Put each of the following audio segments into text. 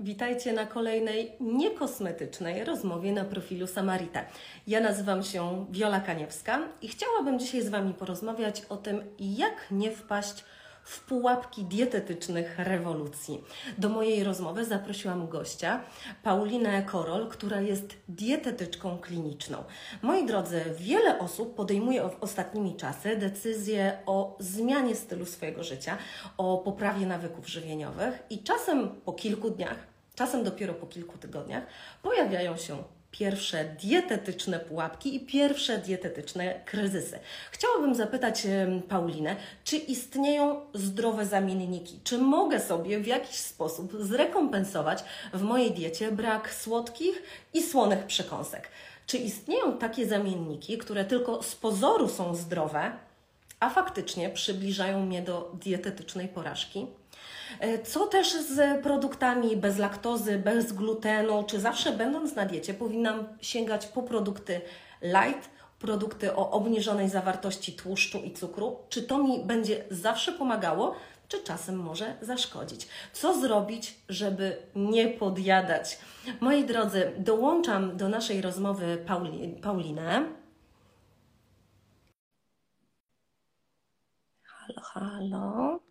Witajcie na kolejnej niekosmetycznej rozmowie na profilu Samarita. Ja nazywam się Wiola Kaniewska i chciałabym dzisiaj z Wami porozmawiać o tym, jak nie wpaść pułapki dietetycznych rewolucji. Do mojej rozmowy zaprosiłam gościa, Paulinę Korol, która jest dietetyczką kliniczną. Moi drodzy, wiele osób podejmuje w ostatnimi czasy decyzje o zmianie stylu swojego życia, o poprawie nawyków żywieniowych i czasem po kilku dniach, czasem dopiero po kilku tygodniach pojawiają się pierwsze dietetyczne pułapki i pierwsze dietetyczne kryzysy. Chciałabym zapytać Paulinę, czy istnieją zdrowe zamienniki? Czy mogę sobie w jakiś sposób zrekompensować w mojej diecie brak słodkich i słonych przekąsek? Czy istnieją takie zamienniki, które tylko z pozoru są zdrowe, a faktycznie przybliżają mnie do dietetycznej porażki? E, co też z produktami bez laktozy, bez glutenu? Czy zawsze będąc na diecie powinnam sięgać po produkty light, produkty o obniżonej zawartości tłuszczu i cukru? Czy to mi będzie zawsze pomagało? Czy czasem może zaszkodzić? Co zrobić, żeby nie podjadać? Moi drodzy, dołączam do naszej rozmowy Pauli Paulinę. Halo, halo.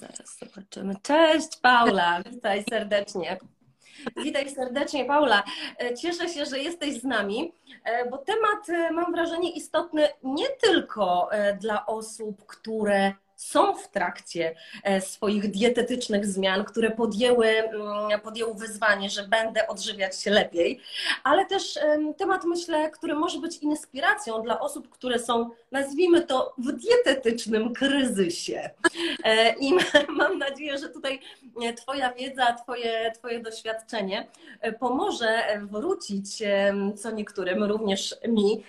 Zaraz zobaczymy. Cześć Paula, witaj serdecznie. Witaj serdecznie, Paula. E, cieszę się, że jesteś z nami, e, bo temat, e, mam wrażenie, istotny nie tylko dla osób, które są w trakcie e, swoich dietetycznych zmian, które podjęły, mm, podjęły wyzwanie, że będę odżywiać się lepiej, ale też temat, myślę, który może być inspiracją dla osób, które są, nazwijmy to, w dietetycznym kryzysie. E, I mam nadzieję, że tutaj e, Twoja wiedza, Twoje, twoje doświadczenie pomoże wrócić co niektórym, również mi,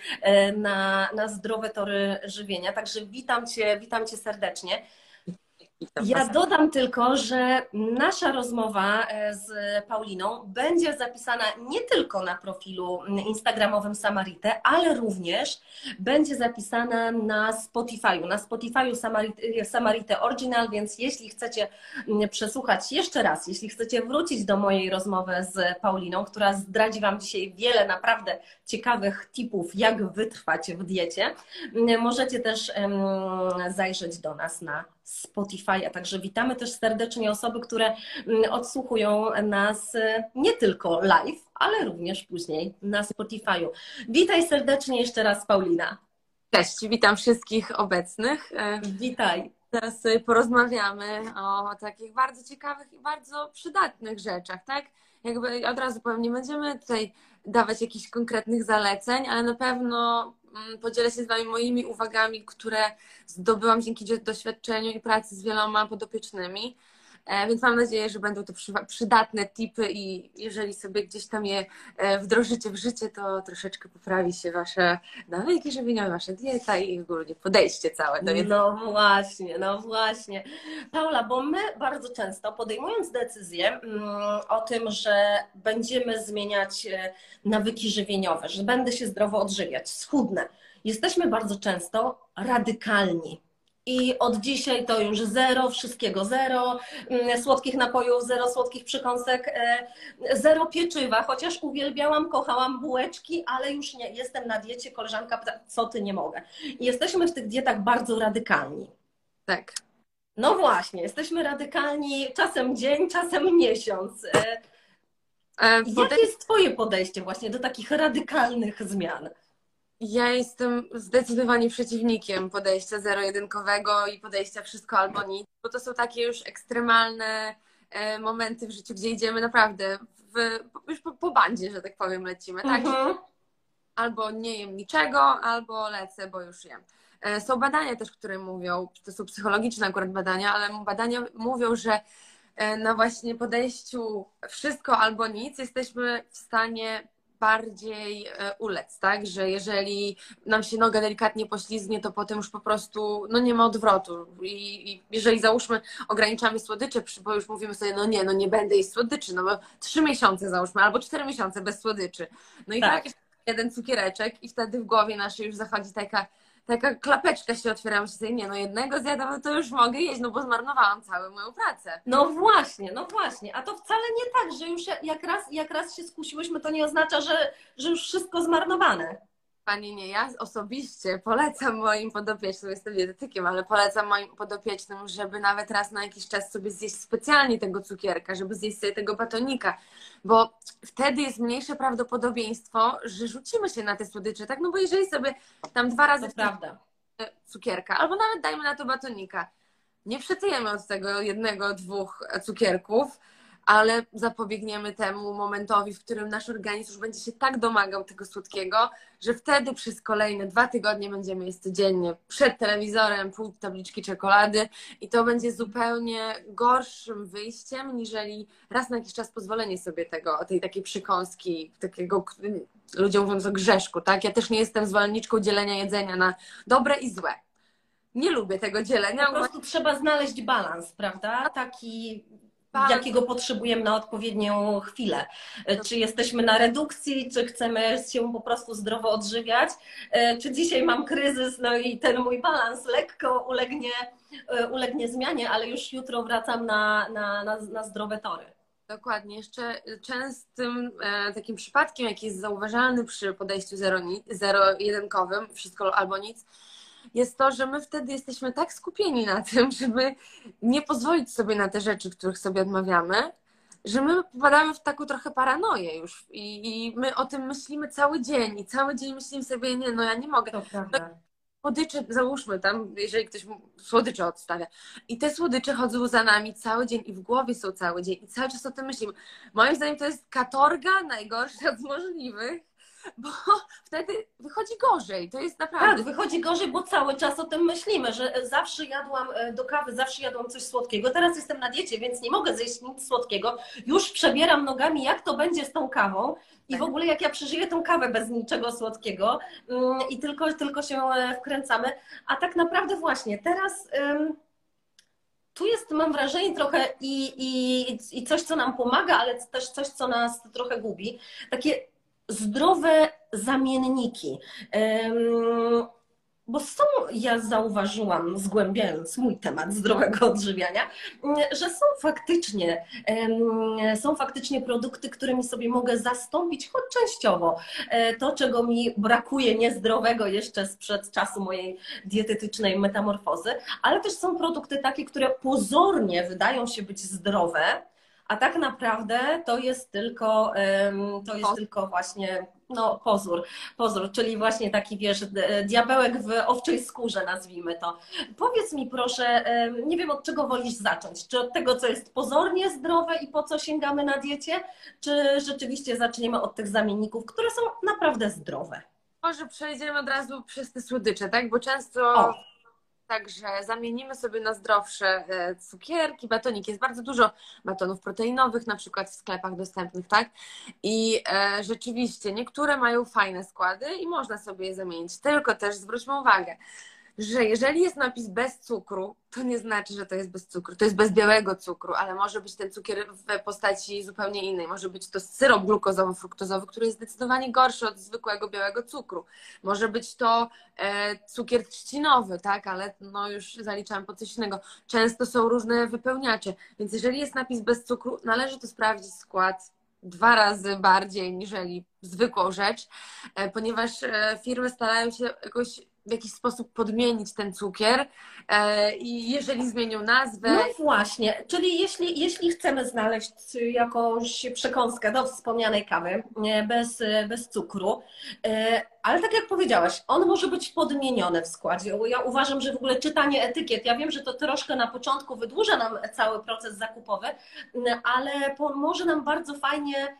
na, na zdrowe tory żywienia. Także witam Cię, witam Cię serdecznie serdecznie. Ja dodam tylko, że nasza rozmowa e, z Pauliną będzie zapisana nie tylko na profilu instagramowym Samarite, ale również będzie zapisana na Spotify'u. Na Spotify'u Samarite, Samarite Original, więc jeśli chcecie przesłuchać jeszcze raz, jeśli chcecie wrócić do mojej rozmowy z Pauliną, która zdradzi Wam dzisiaj wiele naprawdę ciekawych tipów, jak wytrwać w diecie, możecie też zajrzeć do nas na Spotify. Także witamy też serdecznie osoby, które mm, odsłuchują nas e, nie tylko live, ale również później na Spotify'u. Witaj serdecznie jeszcze raz, Paulina. Cześć, witam wszystkich obecnych. E, Witaj. Teraz porozmawiamy o takich bardzo ciekawych i bardzo przydatnych rzeczach, tak? Jakby od razu powiem, nie będziemy tutaj dawać jakichś konkretnych zaleceń, ale na pewno podzielę się z Wami moimi uwagami, które zdobyłam dzięki doświadczeniu i pracy z wieloma podopiecznymi. E, więc mam nadzieję, że będą to przydatne tipy i jeżeli sobie gdzieś tam je e, wdrożycie w życie, to troszeczkę poprawi się Wasze nawyki żywieniowe, Wasza dieta i ogólnie podejście całe do jedzenia. No właśnie, no właśnie. Paula, bo my bardzo często podejmując decyzję mm, o tym, że będziemy zmieniać e, nawyki żywieniowe, że będę się zdrowo odżywiać, schudnę, jesteśmy bardzo często radykalni i od dzisiaj to już zero, wszystkiego zero, mm, słodkich napojów, zero słodkich przekąsek, e, zero pieczywa, chociaż uwielbiałam, kochałam bułeczki, ale już nie, jestem na diecie, koleżanka pyta, co ty nie mogę. I jesteśmy w tych dietach bardzo radykalni. Tak. No właśnie, jesteśmy radykalni czasem dzień, czasem miesiąc. E, e Jakie jest Twoje podejście właśnie do takich radykalnych zmian? Ja jestem zdecydowanie przeciwnikiem podejścia zero-jedynkowego i podejścia wszystko albo nic, bo to są takie już ekstremalne e, momenty w życiu, gdzie idziemy naprawdę w, już po, po bandzie, że tak powiem, lecimy. Tak? Mhm. Albo nie jem niczego, albo lecę, bo już jem. E, są badania też, które mówią, to są psychologiczne akurat badania, ale badania mówią, że e, na właśnie podejściu wszystko albo nic jesteśmy w stanie bardziej e, ulec, tak? Że jeżeli nam się noga delikatnie poślizgnie, to potem już po prostu no nie ma odwrotu. I, i jeżeli załóżmy ograniczamy słodycze, bo już mówimy sobie, no nie, no nie będę jeść słodyczy, no bo trzy miesiące załóżmy, albo cztery miesiące bez słodyczy. No i tak, tak jeden cukiereczek i wtedy w głowie naszej już zachodzi taka taka klapeczka się otwiera, myślę nie no jednego zjadam, no to już mogę jeść, no bo zmarnowałam całą moją pracę. No właśnie, no właśnie, a to wcale nie tak, że już jak raz, jak raz się skusiłyśmy, to nie oznacza, że, że już wszystko zmarnowane. Pani nie, ja osobiście polecam moim podopiecznym, jestem dietetykiem, ale polecam moim podopiecznym, żeby nawet raz na jakiś czas sobie zjeść specjalnie tego cukierka, żeby zjeść sobie tego batonika, bo wtedy jest mniejsze prawdopodobieństwo, że rzucimy się na te słodycze, tak? No bo jeżeli sobie tam dwa razy cukierka, albo nawet dajmy na to batonika, nie przetyjemy od tego jednego, dwóch cukierków, ale zapobiegniemy temu momentowi, w którym nasz organizm już będzie się tak domagał tego słodkiego, że wtedy przez kolejne dwa tygodnie będziemy jeść codziennie przed telewizorem pół tabliczki czekolady i to będzie zupełnie gorszym wyjściem, niżeli raz na jakiś czas pozwolenie sobie tego, tej takiej przykąski, takiego ludziom mówiąc o grzeszku, tak? Ja też nie jestem zwolenniczką dzielenia jedzenia na dobre i złe. Nie lubię tego dzielenia. Po prostu trzeba znaleźć balans, prawda? Taki jakiego potrzebujemy na odpowiednią chwilę. Czy jesteśmy na redukcji, czy chcemy się po prostu zdrowo odżywiać, e, czy dzisiaj mam kryzys, no i ten mój balans lekko ulegnie, e, ulegnie zmianie, ale już jutro wracam na, na, na, na zdrowe tory. Dokładnie. Jeszcze częstym e, takim przypadkiem, jaki jest zauważalny przy podejściu zero-jedynkowym, wszystko albo nic, jest to, że my wtedy jesteśmy tak skupieni na tym, żeby nie pozwolić sobie na te rzeczy, których sobie odmawiamy, że my popadamy w taką trochę paranoję już i, i my o tym myślimy cały dzień i cały dzień myślimy sobie, nie, no ja nie mogę. To prawda. Słodycze, załóżmy tam, jeżeli ktoś słodycze odstawia. I te słodycze chodzą za nami cały dzień i w głowie są cały dzień i cały czas o tym myślimy. Moim zdaniem to jest katorga najgorsza z możliwych bo wtedy wychodzi gorzej. To jest naprawdę. Tak, wychodzi gorzej, bo cały czas o tym myślimy, że zawsze jadłam e, do kawy, zawsze jadłam coś słodkiego. Teraz jestem na diecie, więc nie mogę zjeść nic słodkiego. Już przebieram nogami, jak to będzie z tą kawą. I w tak. ogóle jak ja przeżyję tą kawę bez niczego słodkiego mm, i tylko, tylko się e, wkręcamy. A tak naprawdę właśnie teraz tu jest, mam wrażenie, trochę i, i, i coś, co nam pomaga, ale też coś, co nas trochę gubi. Takie zdrowe zamienniki. Bo są, ja zauważyłam, zgłębiając mój temat zdrowego odżywiania, że są faktycznie, są faktycznie produkty, którymi sobie mogę zastąpić, choć częściowo, e, to, czego mi brakuje niezdrowego jeszcze sprzed czasu mojej dietetycznej metamorfozy, ale też są produkty takie, które pozornie wydają się być zdrowe, a tak naprawdę to jest tylko, to jest tylko właśnie no, pozór, pozór, czyli właśnie taki, wiesz, diabełek w owczej skórze, nazwijmy to. Powiedz mi proszę, nie wiem od czego wolisz zacząć, czy od tego, co jest pozornie zdrowe i po co sięgamy na diecie, czy rzeczywiście zaczniemy od tych zamienników, które są naprawdę zdrowe? Może przejdziemy od razu przez te słodycze, tak? Bo często... O Także zamienimy sobie na zdrowsze e, cukierki, batoniki. Jest bardzo dużo batonów proteinowych, na przykład w sklepach dostępnych, tak? I e, rzeczywiście niektóre mają fajne składy i można sobie je zamienić. Tylko też zwróćmy uwagę, że jeżeli jest napis bez cukru, to nie znaczy, że to jest bez cukru. To jest bez białego cukru, ale może być ten cukier w postaci zupełnie innej. Może być to syrop glukozowo-fruktozowy, który jest zdecydowanie gorszy od zwykłego białego cukru. Może być to e, cukier trzcinowy, tak, ale no już zaliczam po coś innego. Często są różne wypełniacze, więc jeżeli jest napis bez cukru, należy to sprawdzić skład dwa razy bardziej niżeli zwykłą rzecz, e, ponieważ e, firmy starają się jakoś w jakiś sposób podmienić ten cukier e, i jeżeli zmienią nazwę. No właśnie, czyli jeśli, jeśli chcemy znaleźć jakąś przekąskę do wspomnianej kawy bez, bez cukru, e, ale tak jak powiedziałaś, on może być podmieniony w składzie. Ja uważam, że w ogóle czytanie etykiet, ja wiem, że to troszkę na początku wydłuża nam cały proces zakupowy, ale może nam bardzo fajnie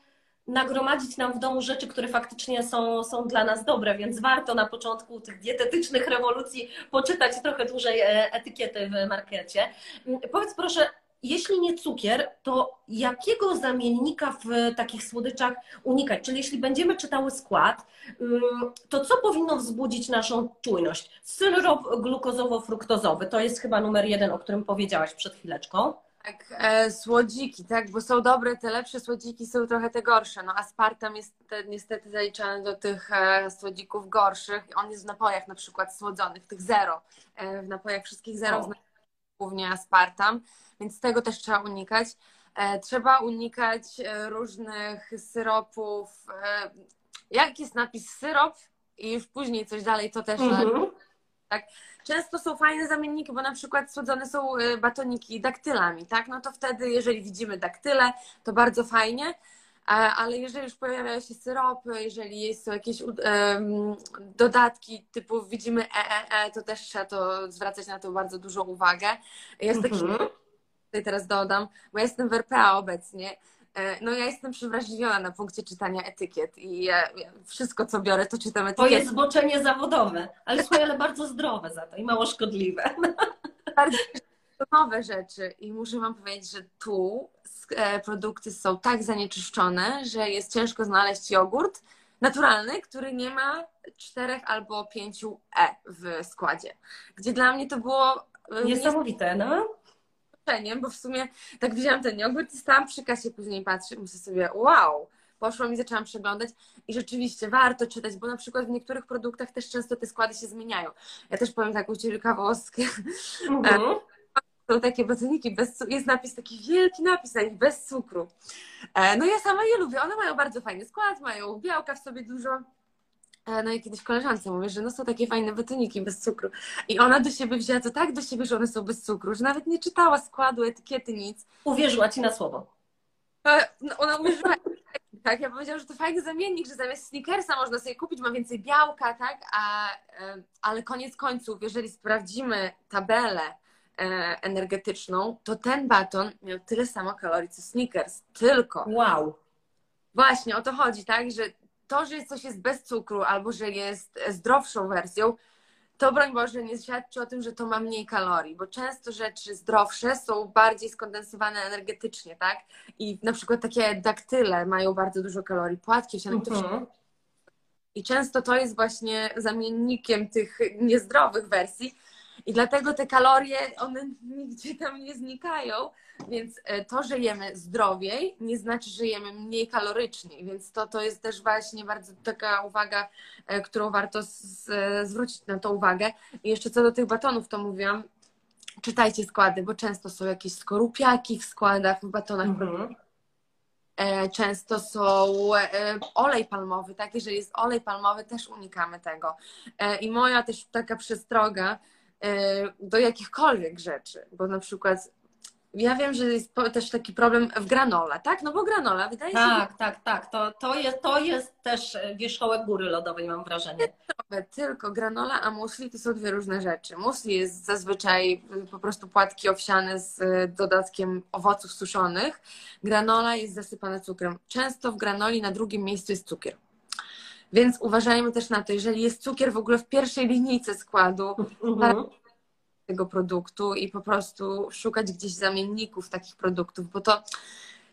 nagromadzić nam w domu rzeczy, które faktycznie są, są dla nas dobre, więc warto na początku tych dietetycznych rewolucji poczytać trochę dłużej e, etykiety w markecie. Mm, powiedz proszę, jeśli nie cukier, to jakiego zamiennika w takich słodyczach unikać? Czyli jeśli będziemy czytały skład, mm, to co powinno wzbudzić naszą czujność? Syrop glukozowo-fruktozowy to jest chyba numer jeden, o którym powiedziałaś przed chwileczką. Tak, e, słodziki, tak, bo są dobre, te lepsze słodziki są trochę te gorsze. No aspartam jest te, niestety zaliczany do tych e, słodzików gorszych. On jest w napojach na przykład słodzonych, tych zero. E, w napojach wszystkich zero O. głównie aspartam, więc tego też trzeba unikać. E, trzeba unikać e, różnych syropów. E, jak jest napis syrop i już później coś dalej, to też Mhm. Często są fajne zamienniki, bo na przykład słodzone są y, batoniki daktylami, tak? No to wtedy, jeżeli widzimy daktyle, to bardzo fajnie, ale jeżeli już pojawiają się syropy, jeżeli są jakieś dodatki typu widzimy EEE, to też trzeba to zwracać na to bardzo dużą uwagę. Jest taki, Mhm. tutaj teraz dodam, bo ja jestem w RPA obecnie, no ja jestem przewrażliwiona na punkcie czytania etykiet i ja, ja wszystko, co biorę, to czytam To etykiety. jest zboczenie zawodowe, ale słuchaj, ale bardzo zdrowe za to i mało szkodliwe. bardzo nowe rzeczy i muszę Wam powiedzieć, że tu e, produkty są tak zanieczyszczone, że jest ciężko znaleźć jogurt naturalny, który nie ma czterech albo pięciu E w składzie. Gdzie dla mnie to było e, Niesamowite, no. Bo w sumie tak widziałam ten jogurt i stałam przy kasie, później patrzę i myślę sobie, wow, poszłam i zaczęłam przeglądać i rzeczywiście warto czytać, bo na przykład w niektórych produktach też często te składy się zmieniają. Ja też powiem taką ciekawostkę, Mhm. są takie batoniki bez cukru, jest napis, taki wielki napis na nich, bez cukru. E, No ja sama je lubię, one mają bardzo fajny skład, mają białka w sobie dużo. E, No i kiedyś koleżance mówię, że no są takie fajne batoniki bez cukru. I ona do siebie wzięła to tak do siebie, że one są bez cukru, że nawet nie czytała składu, etykiety, nic. Uwierzyła ci na słowo. E, no Ona uwierzyła, tak, ja powiedziałam, że to fajny zamiennik, że zamiast Snickersa można sobie kupić, ma więcej białka, tak, a, e, ale koniec końców, jeżeli sprawdzimy tabelę energetyczną, to ten baton miał tyle samo kalorii co Snickers, tylko. Wow. Właśnie o to chodzi, tak, że to, że coś jest bez cukru albo że jest zdrowszą wersją, to broń Boże nie świadczy o tym, że to ma mniej kalorii, bo często rzeczy zdrowsze są bardziej skondensowane energetycznie, tak? I na przykład takie daktyle mają bardzo dużo kalorii, płatki wszystko Mhm. i często to jest właśnie zamiennikiem tych niezdrowych wersji. I dlatego te kalorie, one nigdzie tam nie znikają. Więc e, to, że jemy zdrowiej, nie znaczy, że jemy mniej kalorycznie. Więc to, to jest też właśnie bardzo taka uwaga, e, którą warto z, zwrócić na to uwagę. I jeszcze co do tych batonów, to mówiłam, czytajcie składy, bo często są jakieś skorupiaki w składach, w batonach Mhm. E, Często są olej palmowy, tak? Jeżeli jest olej palmowy, też unikamy tego. I moja też taka przestroga do jakichkolwiek rzeczy, bo na przykład ja wiem, że jest też taki problem w granola, tak? No bo granola wydaje się Tak, tak, tak. To, to, jest, to jest też e, wierzchołek góry lodowej, mam wrażenie. tylko granola, a musli to są dwie różne rzeczy. Musli jest zazwyczaj po prostu płatki owsiane z y, dodatkiem owoców suszonych. Granola jest zasypana cukrem. Często w granoli na drugim miejscu jest cukier. Więc uważajmy też na to, jeżeli jest cukier w ogóle w pierwszej linijce składu Mhm. tego produktu i po prostu szukać gdzieś zamienników takich produktów, bo to,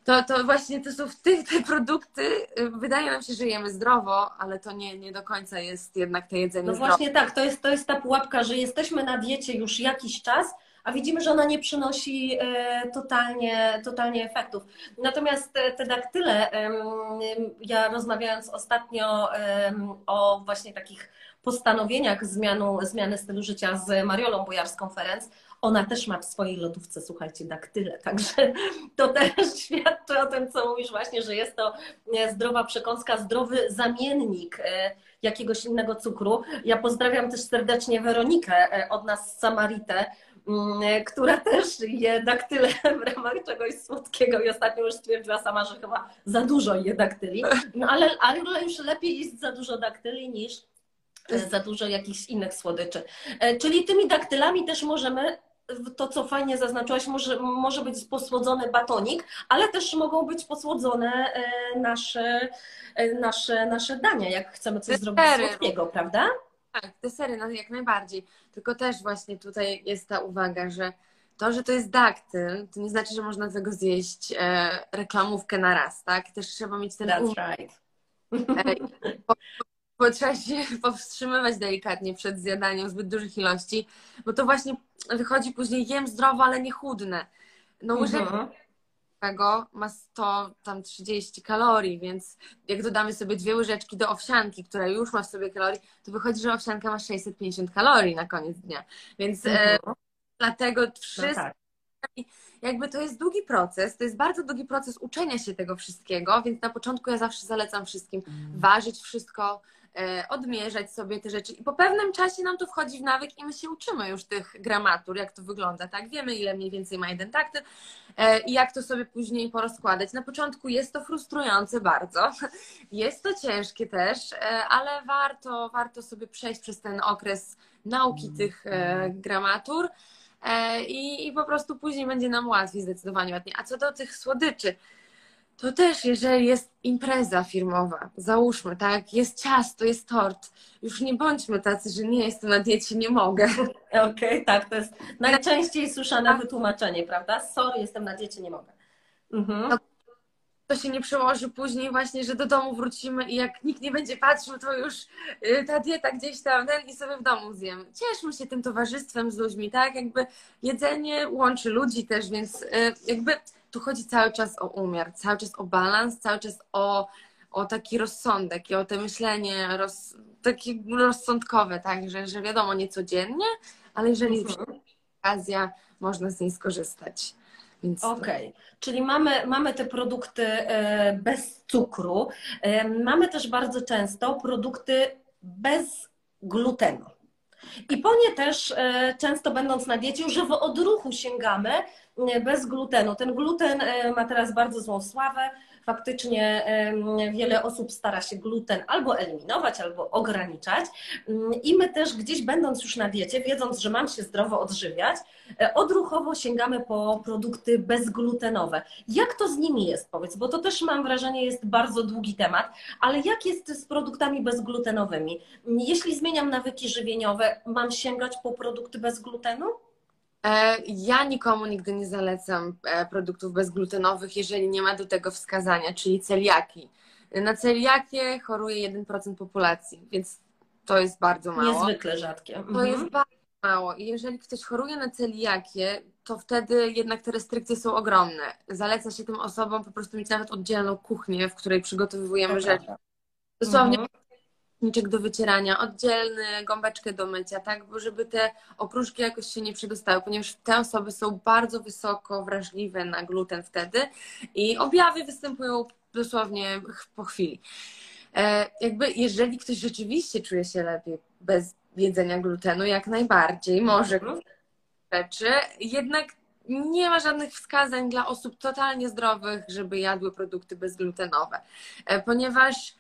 to, to właśnie to są w tych te produkty, y, wydaje nam się, że jemy zdrowo, ale to nie, nie do końca jest jednak to jedzenie No zdrowe. właśnie tak, to jest, to jest ta pułapka, że jesteśmy na diecie już jakiś czas, a widzimy, że ona nie przynosi e, totalnie, totalnie efektów. Natomiast te, daktyle, ja rozmawiając ostatnio o właśnie takich postanowieniach zmianu, zmiany stylu życia z Mariolą Bojarską-Ferenc, ona też ma w swojej lodówce, słuchajcie, daktyle, także to też świadczy o tym, co mówisz właśnie, że jest to e, zdrowa przekąska, zdrowy zamiennik e, jakiegoś innego cukru. Ja pozdrawiam też serdecznie Weronikę od nas z Samaritę, która też je daktyle w ramach czegoś słodkiego i ostatnio już stwierdziła sama, że chyba za dużo je daktyli. No ale, ale już lepiej jeść za dużo daktyli niż e, za dużo jakichś innych słodyczy. E, Czyli tymi daktylami też możemy to, co fajnie zaznaczyłaś, może, może być posłodzony batonik, ale też mogą być posłodzone e, nasze, nasze, nasze dania, jak chcemy coś zrobić słodkiego, prawda? Tak, desery, no jak najbardziej. Tylko też właśnie tutaj jest ta uwaga, że to, że to jest daktyl, to nie znaczy, że można tego zjeść e, reklamówkę na raz, tak? Też trzeba mieć ten um, That's right. bo, bo trzeba się powstrzymywać delikatnie przed zjadaniem zbyt dużych ilości, bo to właśnie wychodzi później jem zdrowo, ale nie chudne. no łyżeczka Mhm. Tego ma 100, tam 30 kalorii, więc jak dodamy sobie dwie łyżeczki do owsianki, która już ma w sobie kalorii, to wychodzi, że owsianka ma 650 kalorii na koniec dnia. Więc e, Mhm. dlatego No wszystko tak. jakby to jest długi proces, to jest bardzo długi proces uczenia się tego wszystkiego, więc na początku ja zawsze zalecam wszystkim ważyć wszystko, e, odmierzać sobie te rzeczy i po pewnym czasie nam to wchodzi w nawyk i my się uczymy już tych gramatur, jak to wygląda, tak? Wiemy, ile mniej więcej ma jeden taktyl e, i jak to sobie później porozkładać. Na początku jest to frustrujące bardzo, jest to ciężkie też, e, ale warto, warto sobie przejść przez ten okres nauki tych e, gramatur. E, I, I po prostu później będzie nam łatwiej, zdecydowanie łatwiej. A co do tych słodyczy, to też jeżeli jest impreza firmowa, załóżmy, tak, jest ciasto, jest tort, już nie bądźmy tacy, że nie jestem na diecie, nie mogę. Okej, tak, to jest najczęściej słyszane wytłumaczenie, prawda? Sorry, jestem na diecie, nie mogę. Mhm. No, To się nie przełoży później właśnie, że do domu wrócimy i jak nikt nie będzie patrzył, to już y, ta dieta gdzieś tam ten i sobie w domu zjem. Cieszmy się tym towarzystwem z ludźmi, tak? Jakby jedzenie łączy ludzi też, więc y, jakby tu chodzi cały czas o umiar, cały czas o balans, cały czas o, o taki rozsądek i o te myślenie roz, takie rozsądkowe, tak? Że, że wiadomo, nie codziennie, ale jeżeli jest Mhm. okazja, można z niej skorzystać. Okej, czyli mamy, mamy te produkty e, bez cukru. E, Mamy też bardzo często produkty bez glutenu. I po nie też e, często będąc na diecie, już w odruchu sięgamy e, bez glutenu. Ten gluten e, ma teraz bardzo złą sławę. Faktycznie wiele osób stara się gluten albo eliminować, albo ograniczać. I my też gdzieś będąc już na diecie, wiedząc, że mam się zdrowo odżywiać, e, odruchowo sięgamy po produkty bezglutenowe. Jak to z nimi jest, powiedz, bo to też mam wrażenie jest bardzo długi temat, ale jak jest z produktami bezglutenowymi? Jeśli zmieniam nawyki żywieniowe, mam sięgać po produkty bez glutenu? E, Ja nikomu nigdy nie zalecam e, produktów bezglutenowych, jeżeli nie ma do tego wskazania, czyli celiaki. Na celiakię choruje 1% populacji, więc to jest bardzo mało. Niezwykle rzadkie. To Mhm. jest bardzo mało. I jeżeli ktoś choruje na celiakię, to wtedy jednak te restrykcje są ogromne. Zaleca się tym osobom po prostu mieć nawet oddzielną kuchnię, w której przygotowujemy To rzeczy. Dosłownie Mhm. Niczek do wycierania, oddzielny gąbeczkę do mycia, tak, bo żeby te okruszki jakoś się nie przedostały, ponieważ te osoby są bardzo wysoko wrażliwe na gluten wtedy i objawy występują dosłownie po chwili. E, jakby jeżeli ktoś rzeczywiście czuje się lepiej bez jedzenia glutenu, jak najbardziej może Mhm. rzeczy, jednak nie ma żadnych wskazań dla osób totalnie zdrowych, żeby jadły produkty bezglutenowe, E, ponieważ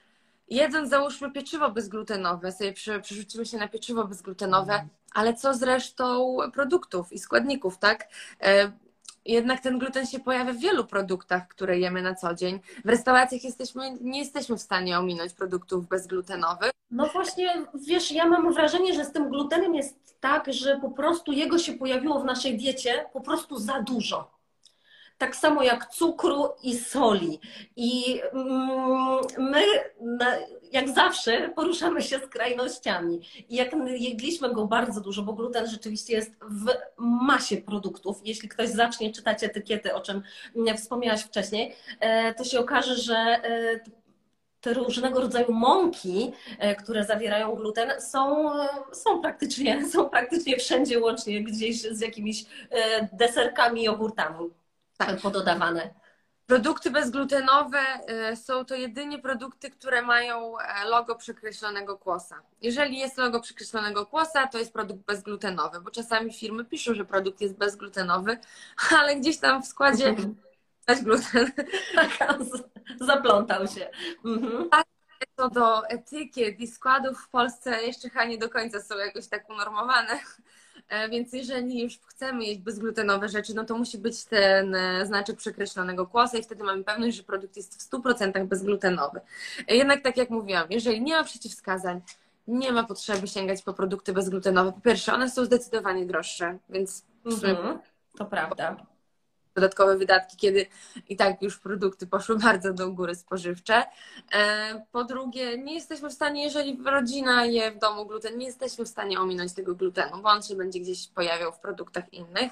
jedząc załóżmy pieczywo bezglutenowe, sobie prze- przerzucimy się na pieczywo bezglutenowe, ale co z resztą produktów i składników, tak? E, Jednak ten gluten się pojawia w wielu produktach, które jemy na co dzień. W restauracjach jesteśmy, nie jesteśmy w stanie ominąć produktów bezglutenowych. No właśnie, wiesz, ja mam wrażenie, że z tym glutenem jest tak, że po prostu jego się pojawiło w naszej diecie po prostu za dużo. Tak samo jak cukru i soli. I mm, my, jak zawsze, poruszamy się skrajnościami. I jak jedliśmy go bardzo dużo, bo gluten rzeczywiście jest w masie produktów. Jeśli ktoś zacznie czytać etykiety, o czym mm, wspomniałaś wcześniej, e, to się okaże, że e, te różnego rodzaju mąki, e, które zawierają gluten, są, są, praktycznie, są praktycznie wszędzie, łącznie gdzieś z jakimiś deserkami, jogurtami Tak. pododawane. Produkty bezglutenowe y, są to jedynie produkty, które mają e, logo przekreślonego kłosa. Jeżeli jest logo przekreślonego kłosa, to jest produkt bezglutenowy, bo czasami firmy piszą, że produkt jest bezglutenowy, ale gdzieś tam w składzie widać gluten. Taka z- Zaplątał się. Mhm. Co do etykiet i składów w Polsce jeszcze chyba nie do końca są jakoś tak unormowane. E, Więc jeżeli już chcemy jeść bezglutenowe rzeczy, no to musi być ten e, znaczek przekreślonego kłosa i wtedy mamy pewność, że produkt jest w 100% bezglutenowy. E, Jednak tak jak mówiłam, jeżeli nie ma przeciwwskazań, nie ma potrzeby sięgać po produkty bezglutenowe. Po pierwsze, one są zdecydowanie droższe, więc Mhm. To prawda. Dodatkowe wydatki, kiedy i tak już produkty poszły bardzo do góry spożywcze. E, po drugie, nie jesteśmy w stanie, jeżeli rodzina je w domu gluten, nie jesteśmy w stanie ominąć tego glutenu, bo on się będzie gdzieś pojawiał w produktach innych.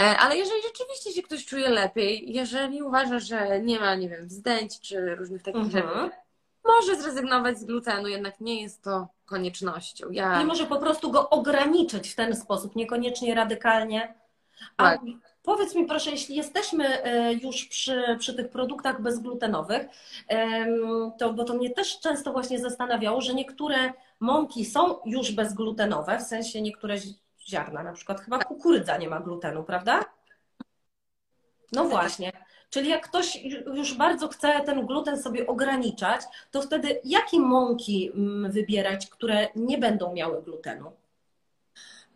E, ale jeżeli rzeczywiście się ktoś czuje lepiej, jeżeli uważa, że nie ma, nie wiem, wzdęć czy różnych takich Mhm. rzeczy, może zrezygnować z glutenu, jednak nie jest to koniecznością. Ja... Nie może po prostu go ograniczyć w ten sposób, niekoniecznie radykalnie. A Tak. Powiedz mi proszę, jeśli jesteśmy e, już przy, przy tych produktach bezglutenowych, to, bo to mnie też często właśnie zastanawiało, że niektóre mąki są już bezglutenowe, w sensie niektóre zi- ziarna, na przykład chyba kukurydza nie ma glutenu, prawda? No właśnie. Czyli jak ktoś ju- już bardzo chce ten gluten sobie ograniczać, to wtedy jakie mąki mm, wybierać, które nie będą miały glutenu?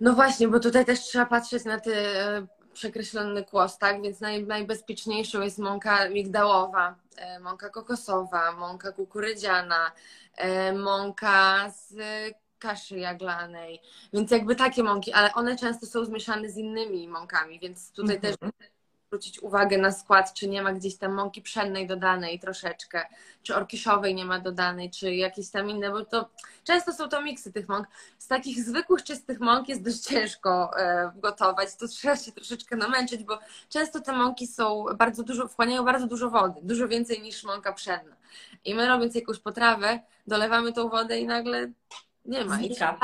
No właśnie, bo tutaj też trzeba patrzeć na ten e, przekreślony kłos, tak? Więc naj, najbezpieczniejszą jest mąka migdałowa, e, mąka kokosowa, mąka kukurydziana, e, mąka z kaszy jaglanej. Więc jakby takie mąki, ale one często są zmieszane z innymi mąkami, więc tutaj też Mhm. Zwrócić uwagę na skład, czy nie ma gdzieś tam mąki pszennej dodanej troszeczkę, czy orkiszowej nie ma dodanej, czy jakieś tam inne, bo to często są to miksy tych mąk. Z takich zwykłych, czystych mąk jest dość ciężko e, gotować, to trzeba się troszeczkę namęczyć, bo często te mąki są bardzo dużo, wchłaniają bardzo dużo wody, dużo więcej niż mąka pszenna. I my robiąc jakąś potrawę, dolewamy tą wodę i nagle nie ma. Znika.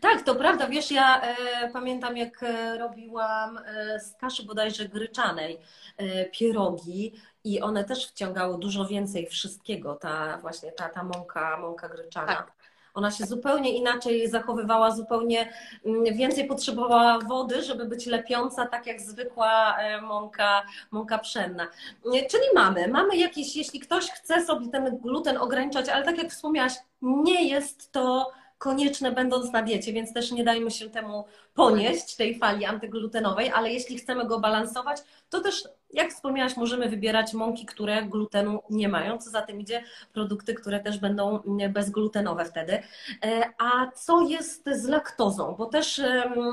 Tak, to prawda. Wiesz, ja e, pamiętam, jak e, robiłam e, z kaszy bodajże gryczanej e, pierogi i one też wciągały dużo więcej wszystkiego, ta właśnie ta, ta mąka, mąka gryczana. Tak. Ona się zupełnie inaczej zachowywała, zupełnie mm, więcej potrzebowała wody, żeby być lepiąca, tak jak zwykła e, mąka, mąka pszenna. Czyli mamy, mamy jakieś, jeśli ktoś chce sobie ten gluten ograniczać, ale tak jak wspomniałaś, nie jest to konieczne będąc na diecie, więc też nie dajmy się temu ponieść, tej fali antyglutenowej, ale jeśli chcemy go balansować, to też, jak wspomniałaś, możemy wybierać mąki, które glutenu nie mają, co za tym idzie produkty, które też będą mm, bezglutenowe wtedy. E, A co jest z laktozą? Bo też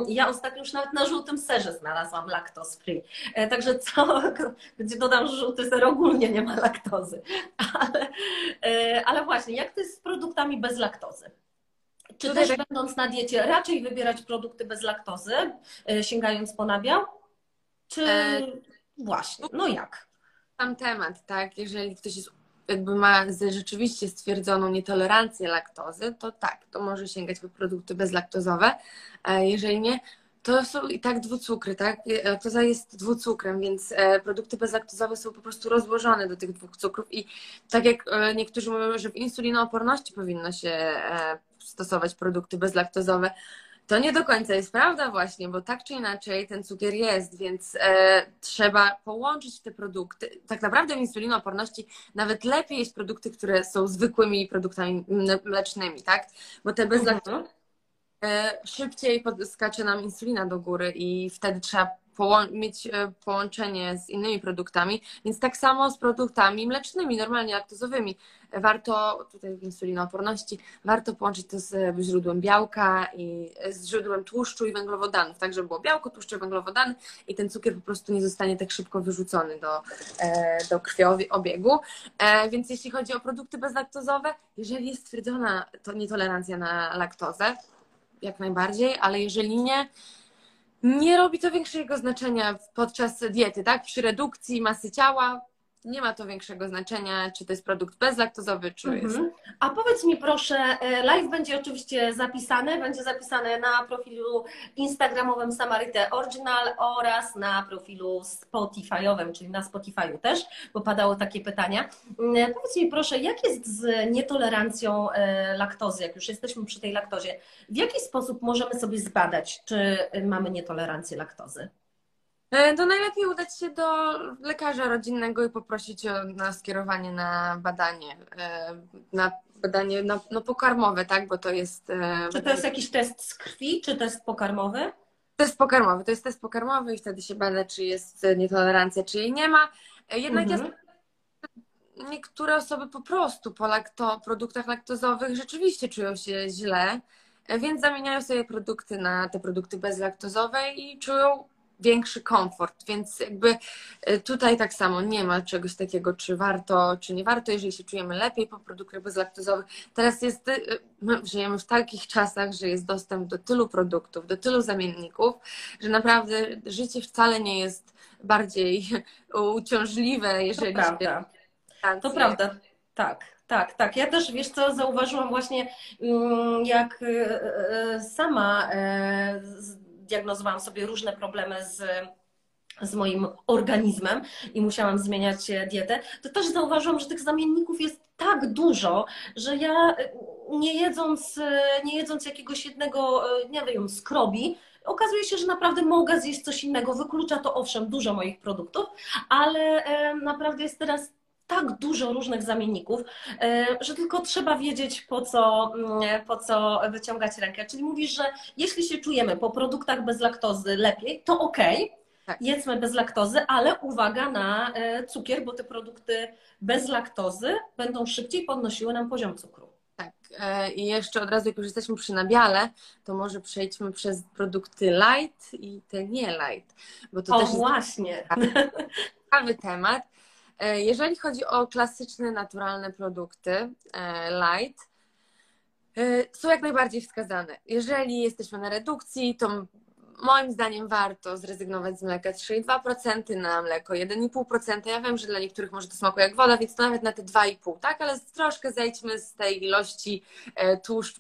ja ostatnio już nawet na żółtym serze znalazłam lactose free. Także co, gdzie dodam, że żółty ser ogólnie nie ma laktozy. Ale, e, ale właśnie, jak to jest z produktami bez laktozy? Czy Tutaj też będąc na diecie raczej wybierać produkty bez laktozy, e, sięgając po nabiał? Czy E, właśnie, no jak? sam temat, tak? Jeżeli ktoś jest, jakby ma rzeczywiście stwierdzoną nietolerancję laktozy, to tak, to może sięgać po produkty bezlaktozowe. A jeżeli nie, to są i tak dwucukry, tak? Laktoza jest dwucukrem, więc e, produkty bezlaktozowe są po prostu rozłożone do tych dwóch cukrów i tak jak e, niektórzy mówią, że w insulinooporności powinno się e, stosować produkty bezlaktozowe, to nie do końca jest prawda właśnie, bo tak czy inaczej ten cukier jest, więc e, trzeba połączyć te produkty. Tak naprawdę w insulinooporności nawet lepiej jest produkty, które są zwykłymi produktami mle- mlecznymi, tak? Bo te bezlaktozowe Mhm. e, szybciej pod- skacze nam insulina do góry i wtedy trzeba połą- mieć e, połączenie z innymi produktami, więc tak samo z produktami mlecznymi, normalnie laktozowymi. Warto, tutaj w insulinooporności, warto połączyć to z e, źródłem białka i e, z źródłem tłuszczu i węglowodanów, tak żeby było białko, tłuszcze, węglowodany i ten cukier po prostu nie zostanie tak szybko wyrzucony do, do krwiobiegu. E, Więc jeśli chodzi o produkty bezlaktozowe, jeżeli jest stwierdzona to nietolerancja na laktozę, jak najbardziej, ale jeżeli nie, nie robi to większego znaczenia podczas diety, tak? Przy redukcji masy ciała nie ma to większego znaczenia, czy to jest produkt bezlaktozowy, czy jest. Mhm. A powiedz mi proszę, e, live będzie oczywiście zapisany, będzie zapisany na profilu instagramowym Samaryte Original oraz na profilu Spotify'owym, czyli na Spotify'u też, bo padały takie pytania. Mm, Powiedz mi proszę, jak jest z nietolerancją e, laktozy, jak już jesteśmy przy tej laktozie, w jaki sposób możemy sobie zbadać, czy e, mamy nietolerancję laktozy? E, To najlepiej udać się do lekarza rodzinnego i poprosić o na skierowanie na badanie, e, na badanie no, no pokarmowe, tak? Bo to jest. e, Czy to jest jakiś test z krwi, czy test pokarmowy? Test pokarmowy, to jest test pokarmowy i wtedy się bada, czy jest nietolerancja, czy jej nie ma. Jednak Mhm. jest niektóre osoby po prostu po lakto, produktach laktozowych rzeczywiście czują się źle, więc zamieniają sobie produkty na te produkty bezlaktozowe i czują większy komfort, więc jakby y, tutaj tak samo nie ma czegoś takiego, czy warto, czy nie warto, jeżeli się czujemy lepiej po produktach bezlaktozowych. Teraz jest, my żyjemy w takich czasach, że jest dostęp do tylu produktów, do tylu zamienników, że naprawdę życie wcale nie jest bardziej uciążliwe, jeżeli to prawda. To prawda, tak. Tak, tak. Ja też, wiesz co, zauważyłam właśnie, mm, jak sama diagnozowałam sobie różne problemy z z moim organizmem i musiałam zmieniać dietę, to też zauważyłam, że tych zamienników jest tak dużo, że ja nie jedząc, nie jedząc jakiegoś jednego, nie wiem, skrobi, okazuje się, że naprawdę mogę zjeść coś innego. Wyklucza to owszem dużo moich produktów, ale naprawdę jest teraz tak dużo różnych zamienników, e, że tylko trzeba wiedzieć, po co, mm, po co wyciągać rękę. Czyli mówisz, że jeśli się czujemy po produktach bez laktozy lepiej, to ok, tak. jedzmy bez laktozy, ale uwaga na e, cukier, bo te produkty bez laktozy będą szybciej podnosiły nam poziom cukru. Tak, e, i jeszcze od razu, jak już jesteśmy przy nabiale, to może przejdźmy przez produkty light i te nie light. Bo to o, też właśnie. jest ciekawy temat jeżeli chodzi o klasyczne, naturalne produkty e, light, e, są jak najbardziej wskazane. Jeżeli jesteśmy na redukcji, to moim zdaniem warto zrezygnować z mleka 3,2% na mleko 1,5%. Ja wiem, że dla niektórych może to smakuje jak woda, więc to nawet na te 2,5%, tak? Ale troszkę zejdźmy z tej ilości tłuszcz,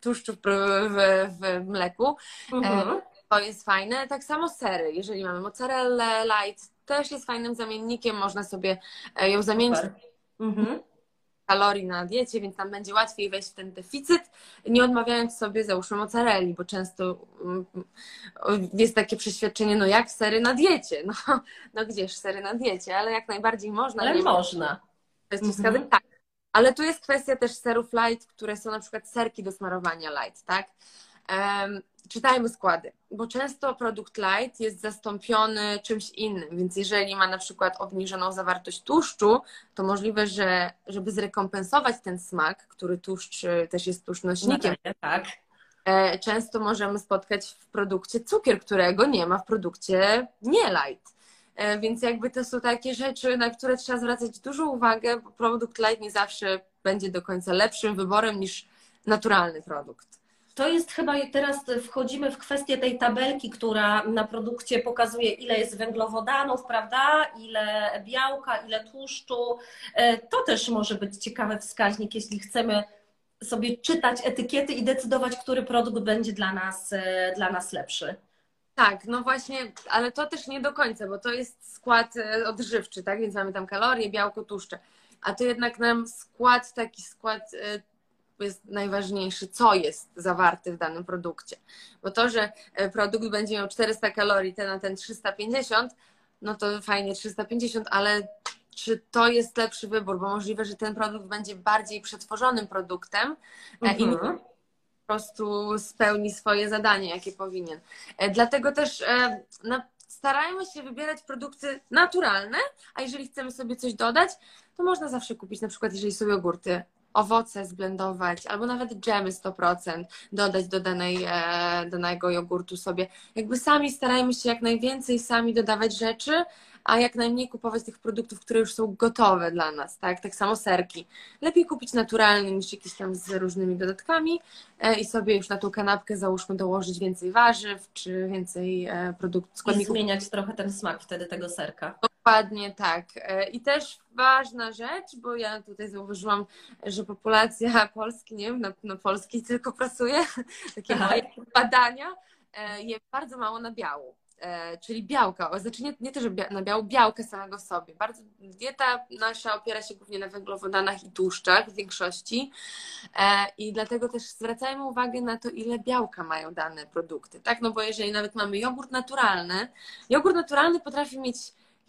tłuszczów w, w mleku. Mhm. To jest fajne. Tak samo sery. Jeżeli mamy mozzarella light, też jest fajnym zamiennikiem, można sobie e, ją zamienić mhm. kalorii na diecie, więc tam będzie łatwiej wejść w ten deficyt, nie odmawiając sobie załóżmy mozzarelli, bo często mm, jest takie przeświadczenie, no jak sery na diecie, no, no gdzież sery na diecie, ale jak najbardziej można. Ale można. Kwestia mhm. tak. Ale tu jest kwestia też serów light, które są na przykład serki do smarowania light, tak? Um, czytajmy składy, bo często produkt light jest zastąpiony czymś innym, więc jeżeli ma na przykład obniżoną zawartość tłuszczu, to możliwe, że żeby zrekompensować ten smak, który tłuszcz y, też jest tłuszcznośnikiem, tak. E, często możemy spotkać w produkcie cukier, którego nie ma w produkcie nie light. E, więc jakby to są takie rzeczy, na które trzeba zwracać dużą uwagę, bo produkt light nie zawsze będzie do końca lepszym wyborem niż naturalny produkt. To jest chyba teraz wchodzimy w kwestię tej tabelki, która na produkcie pokazuje, ile jest węglowodanów, prawda? Ile białka, ile tłuszczu. E, to też może być ciekawy wskaźnik, jeśli chcemy sobie czytać etykiety i decydować, który produkt będzie dla nas, e, dla nas lepszy. Tak, no właśnie, ale to też nie do końca, bo to jest skład e, odżywczy, tak? Więc mamy tam kalorie, białko, tłuszcze. A to jednak nam skład, taki skład jest najważniejszy, co jest zawarte w danym produkcie. Bo to, że e, produkt będzie miał 400 kalorii, ten na ten 350, no to fajnie 350, ale czy to jest lepszy wybór, bo możliwe, że ten produkt będzie bardziej przetworzonym produktem mhm. i po prostu spełni swoje zadanie, jakie powinien. E, dlatego też no, starajmy się wybierać produkty naturalne, a jeżeli chcemy sobie coś dodać, to można zawsze kupić, na przykład jeżeli są jogurty owoce zblendować, albo nawet dżemy 100% dodać do danej, e, danego jogurtu sobie. Jakby sami starajmy się jak najwięcej sami dodawać rzeczy, a jak najmniej kupować tych produktów, które już są gotowe dla nas, tak? Tak samo serki. Lepiej kupić naturalne niż jakieś tam z różnymi dodatkami e, i sobie już na tą kanapkę załóżmy dołożyć więcej warzyw, czy więcej e, produktów, składników. I zmieniać trochę ten smak wtedy tego serka. Dokładnie tak. E, I też ważna rzecz, bo ja tutaj zauważyłam, że populacja Polski, nie wiem, na, na Polski tylko pracuje, takie moje badania, je bardzo mało na biału. E, czyli białka, znaczy nie, nie to, że na biału, białka samego w sobie. Bardzo, dieta nasza opiera się głównie na węglowodanach i tłuszczach w większości e, i dlatego też zwracajmy uwagę na to, ile białka mają dane produkty, tak? No bo jeżeli nawet mamy jogurt naturalny, jogurt naturalny potrafi mieć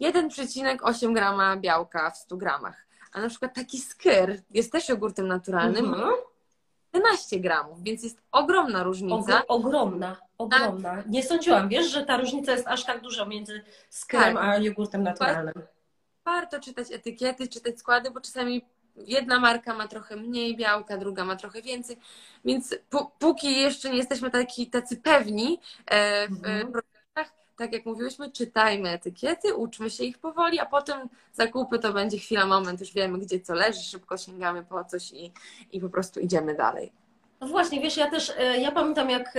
1,8 grama białka w 100 gramach, a na przykład taki skyr jest też jogurtem naturalnym, mhm. 11 gramów, więc jest ogromna różnica. ogromna, ogromna. Tak. Nie sądziłam, wiesz, że ta różnica jest aż tak duża między skrem tak. a jogurtem naturalnym. Warto czytać etykiety, czytać składy, bo czasami jedna marka ma trochę mniej białka, druga ma trochę więcej, więc póki jeszcze nie jesteśmy taki, tacy pewni e, w mhm. Tak jak mówiłyśmy, czytajmy etykiety, uczmy się ich powoli, a potem zakupy to będzie chwila, moment, już wiemy, gdzie co leży, szybko sięgamy po coś i, i po prostu idziemy dalej. No właśnie, wiesz, ja też, e, ja pamiętam jak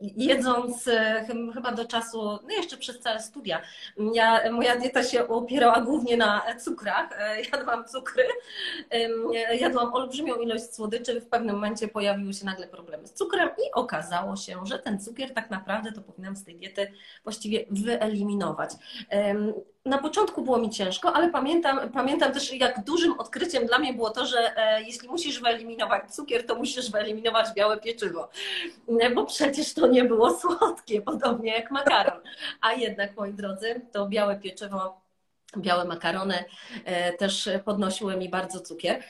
jedząc e, chyba do czasu, no jeszcze przez całe studia, ja, moja dieta się opierała głównie na cukrach, e, jadłam cukry, jadłam olbrzymią ilość słodyczy, w pewnym momencie pojawiły się nagle problemy z cukrem i okazało się, że ten cukier tak naprawdę to powinnam z tej diety właściwie wyeliminować. Na początku było mi ciężko, ale pamiętam, pamiętam też, jak dużym odkryciem dla mnie było to, że jeśli musisz wyeliminować cukier, to musisz wyeliminować białe pieczywo, bo przecież to nie było słodkie, podobnie jak makaron. A jednak, moi drodzy, to białe pieczywo, białe makarony e, też podnosiły mi bardzo cukier.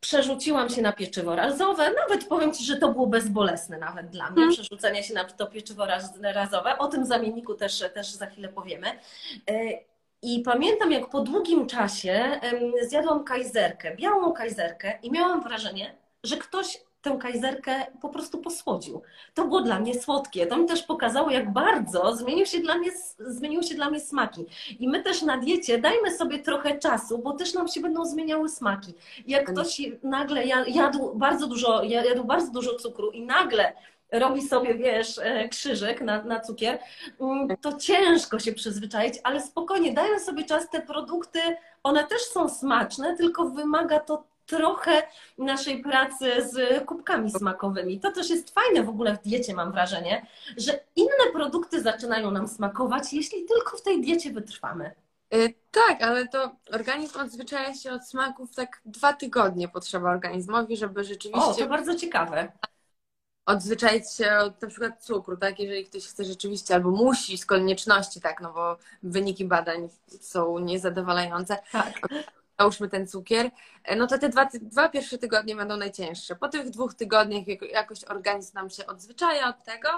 Przerzuciłam się na pieczywo razowe, nawet powiem Ci, że to było bezbolesne nawet dla mnie, hmm. przerzucenie się na to pieczywo razowe. O tym zamienniku też, też za chwilę powiemy. E, I pamiętam, jak po długim czasie zjadłam kajzerkę, białą kajzerkę i miałam wrażenie, że ktoś tę kajzerkę po prostu posłodził. To było dla mnie słodkie. To mi też pokazało, jak bardzo zmienił się dla mnie, zmieniły się dla mnie smaki. I my też na diecie dajmy sobie trochę czasu, bo też nam się będą zmieniały smaki. Jak ktoś nagle jadł bardzo dużo, jadł bardzo dużo cukru i nagle robi sobie, wiesz, e, krzyżyk na, na cukier, mm, to ciężko się przyzwyczaić, ale spokojnie, dajmy sobie czas, te produkty, one też są smaczne, tylko wymaga to trochę naszej pracy z kubkami smakowymi. To też jest fajne w ogóle w diecie, mam wrażenie, że inne produkty zaczynają nam smakować, jeśli tylko w tej diecie wytrwamy. Yy, tak, ale to organizm odzwyczaja się od smaków tak dwa tygodnie potrzeba organizmowi, żeby rzeczywiście. O, to bardzo ciekawe. Odzwyczaić się od na przykład cukru, tak? Jeżeli ktoś chce rzeczywiście albo musi z konieczności, tak, no bo wyniki badań są niezadowalające. Tak załóżmy ten cukier, e, no to te dwa, dwa pierwsze tygodnie będą najcięższe. Po tych dwóch tygodniach jakoś organizm nam się odzwyczaja od tego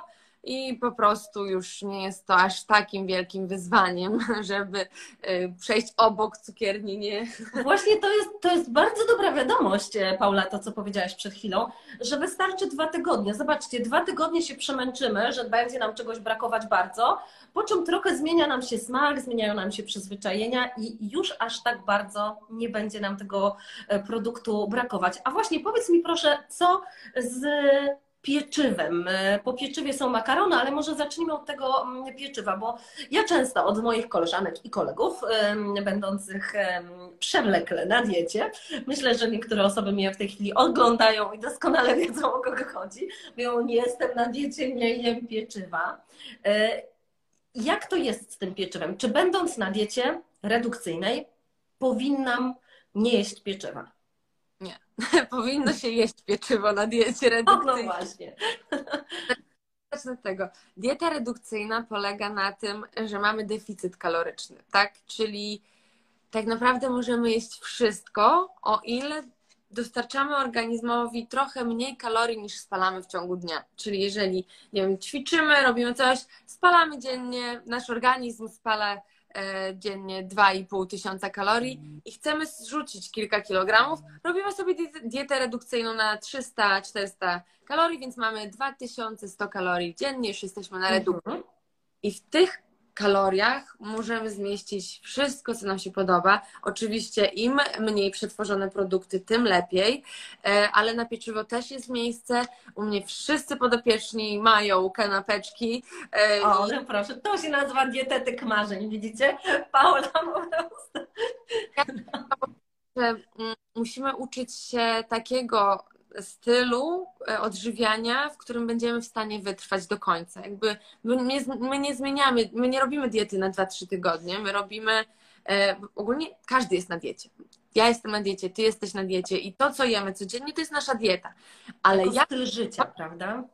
i po prostu już nie jest to aż takim wielkim wyzwaniem, żeby y, przejść obok cukierni. Nie. Właśnie to jest, to jest bardzo dobra wiadomość, e, Paula, to co powiedziałaś przed chwilą, że wystarczy dwa tygodnie. Zobaczcie, dwa tygodnie się przemęczymy, że będzie nam czegoś brakować bardzo, po czym trochę zmienia nam się smak, zmieniają nam się przyzwyczajenia i już aż tak bardzo nie będzie nam tego e, produktu brakować. A właśnie powiedz mi proszę, co z pieczywem. E, po pieczywie są makarony, ale może zacznijmy od tego mm, pieczywa, bo ja często od moich koleżanek i kolegów będących przewlekle na diecie, myślę, że niektóre osoby mnie w tej chwili oglądają i doskonale wiedzą o kogo chodzi, mówią, nie jestem na diecie, nie jem pieczywa. E, jak to jest z tym pieczywem? Czy będąc na diecie redukcyjnej powinnam nie jeść pieczywa? Nie. Powinno się jeść pieczywo na diecie redukcyjnej. no właśnie. Zacznę od tego. Dieta redukcyjna polega na tym, że mamy deficyt kaloryczny, tak? Czyli tak naprawdę możemy jeść wszystko, o ile dostarczamy organizmowi trochę mniej kalorii niż spalamy w ciągu dnia. Czyli jeżeli, nie wiem, ćwiczymy, robimy coś, spalamy dziennie, nasz organizm spala dziennie 2,5 tysiąca kalorii i chcemy zrzucić kilka kilogramów, robimy sobie dietę redukcyjną na 300-400 kalorii, więc mamy 2100 kalorii dziennie, już jesteśmy na redukcji. Mhm. I w tych kaloriach możemy zmieścić wszystko, co nam się podoba. Oczywiście im mniej przetworzone produkty, tym lepiej, e, ale na pieczywo też jest miejsce. U mnie wszyscy podopieczni mają kanapeczki. E, o, no proszę, to się nazywa dietetyk marzeń, widzicie? Paula po prostu. Musimy uczyć się takiego stylu e, odżywiania, w którym będziemy w stanie wytrwać do końca. Jakby my nie, my nie zmieniamy, my nie robimy diety na 2-3 tygodnie, my robimy e, ogólnie każdy jest na diecie. Ja jestem na diecie, ty jesteś na diecie i to, co jemy codziennie, to jest nasza dieta. Ale jako ja... styl życia, prawda?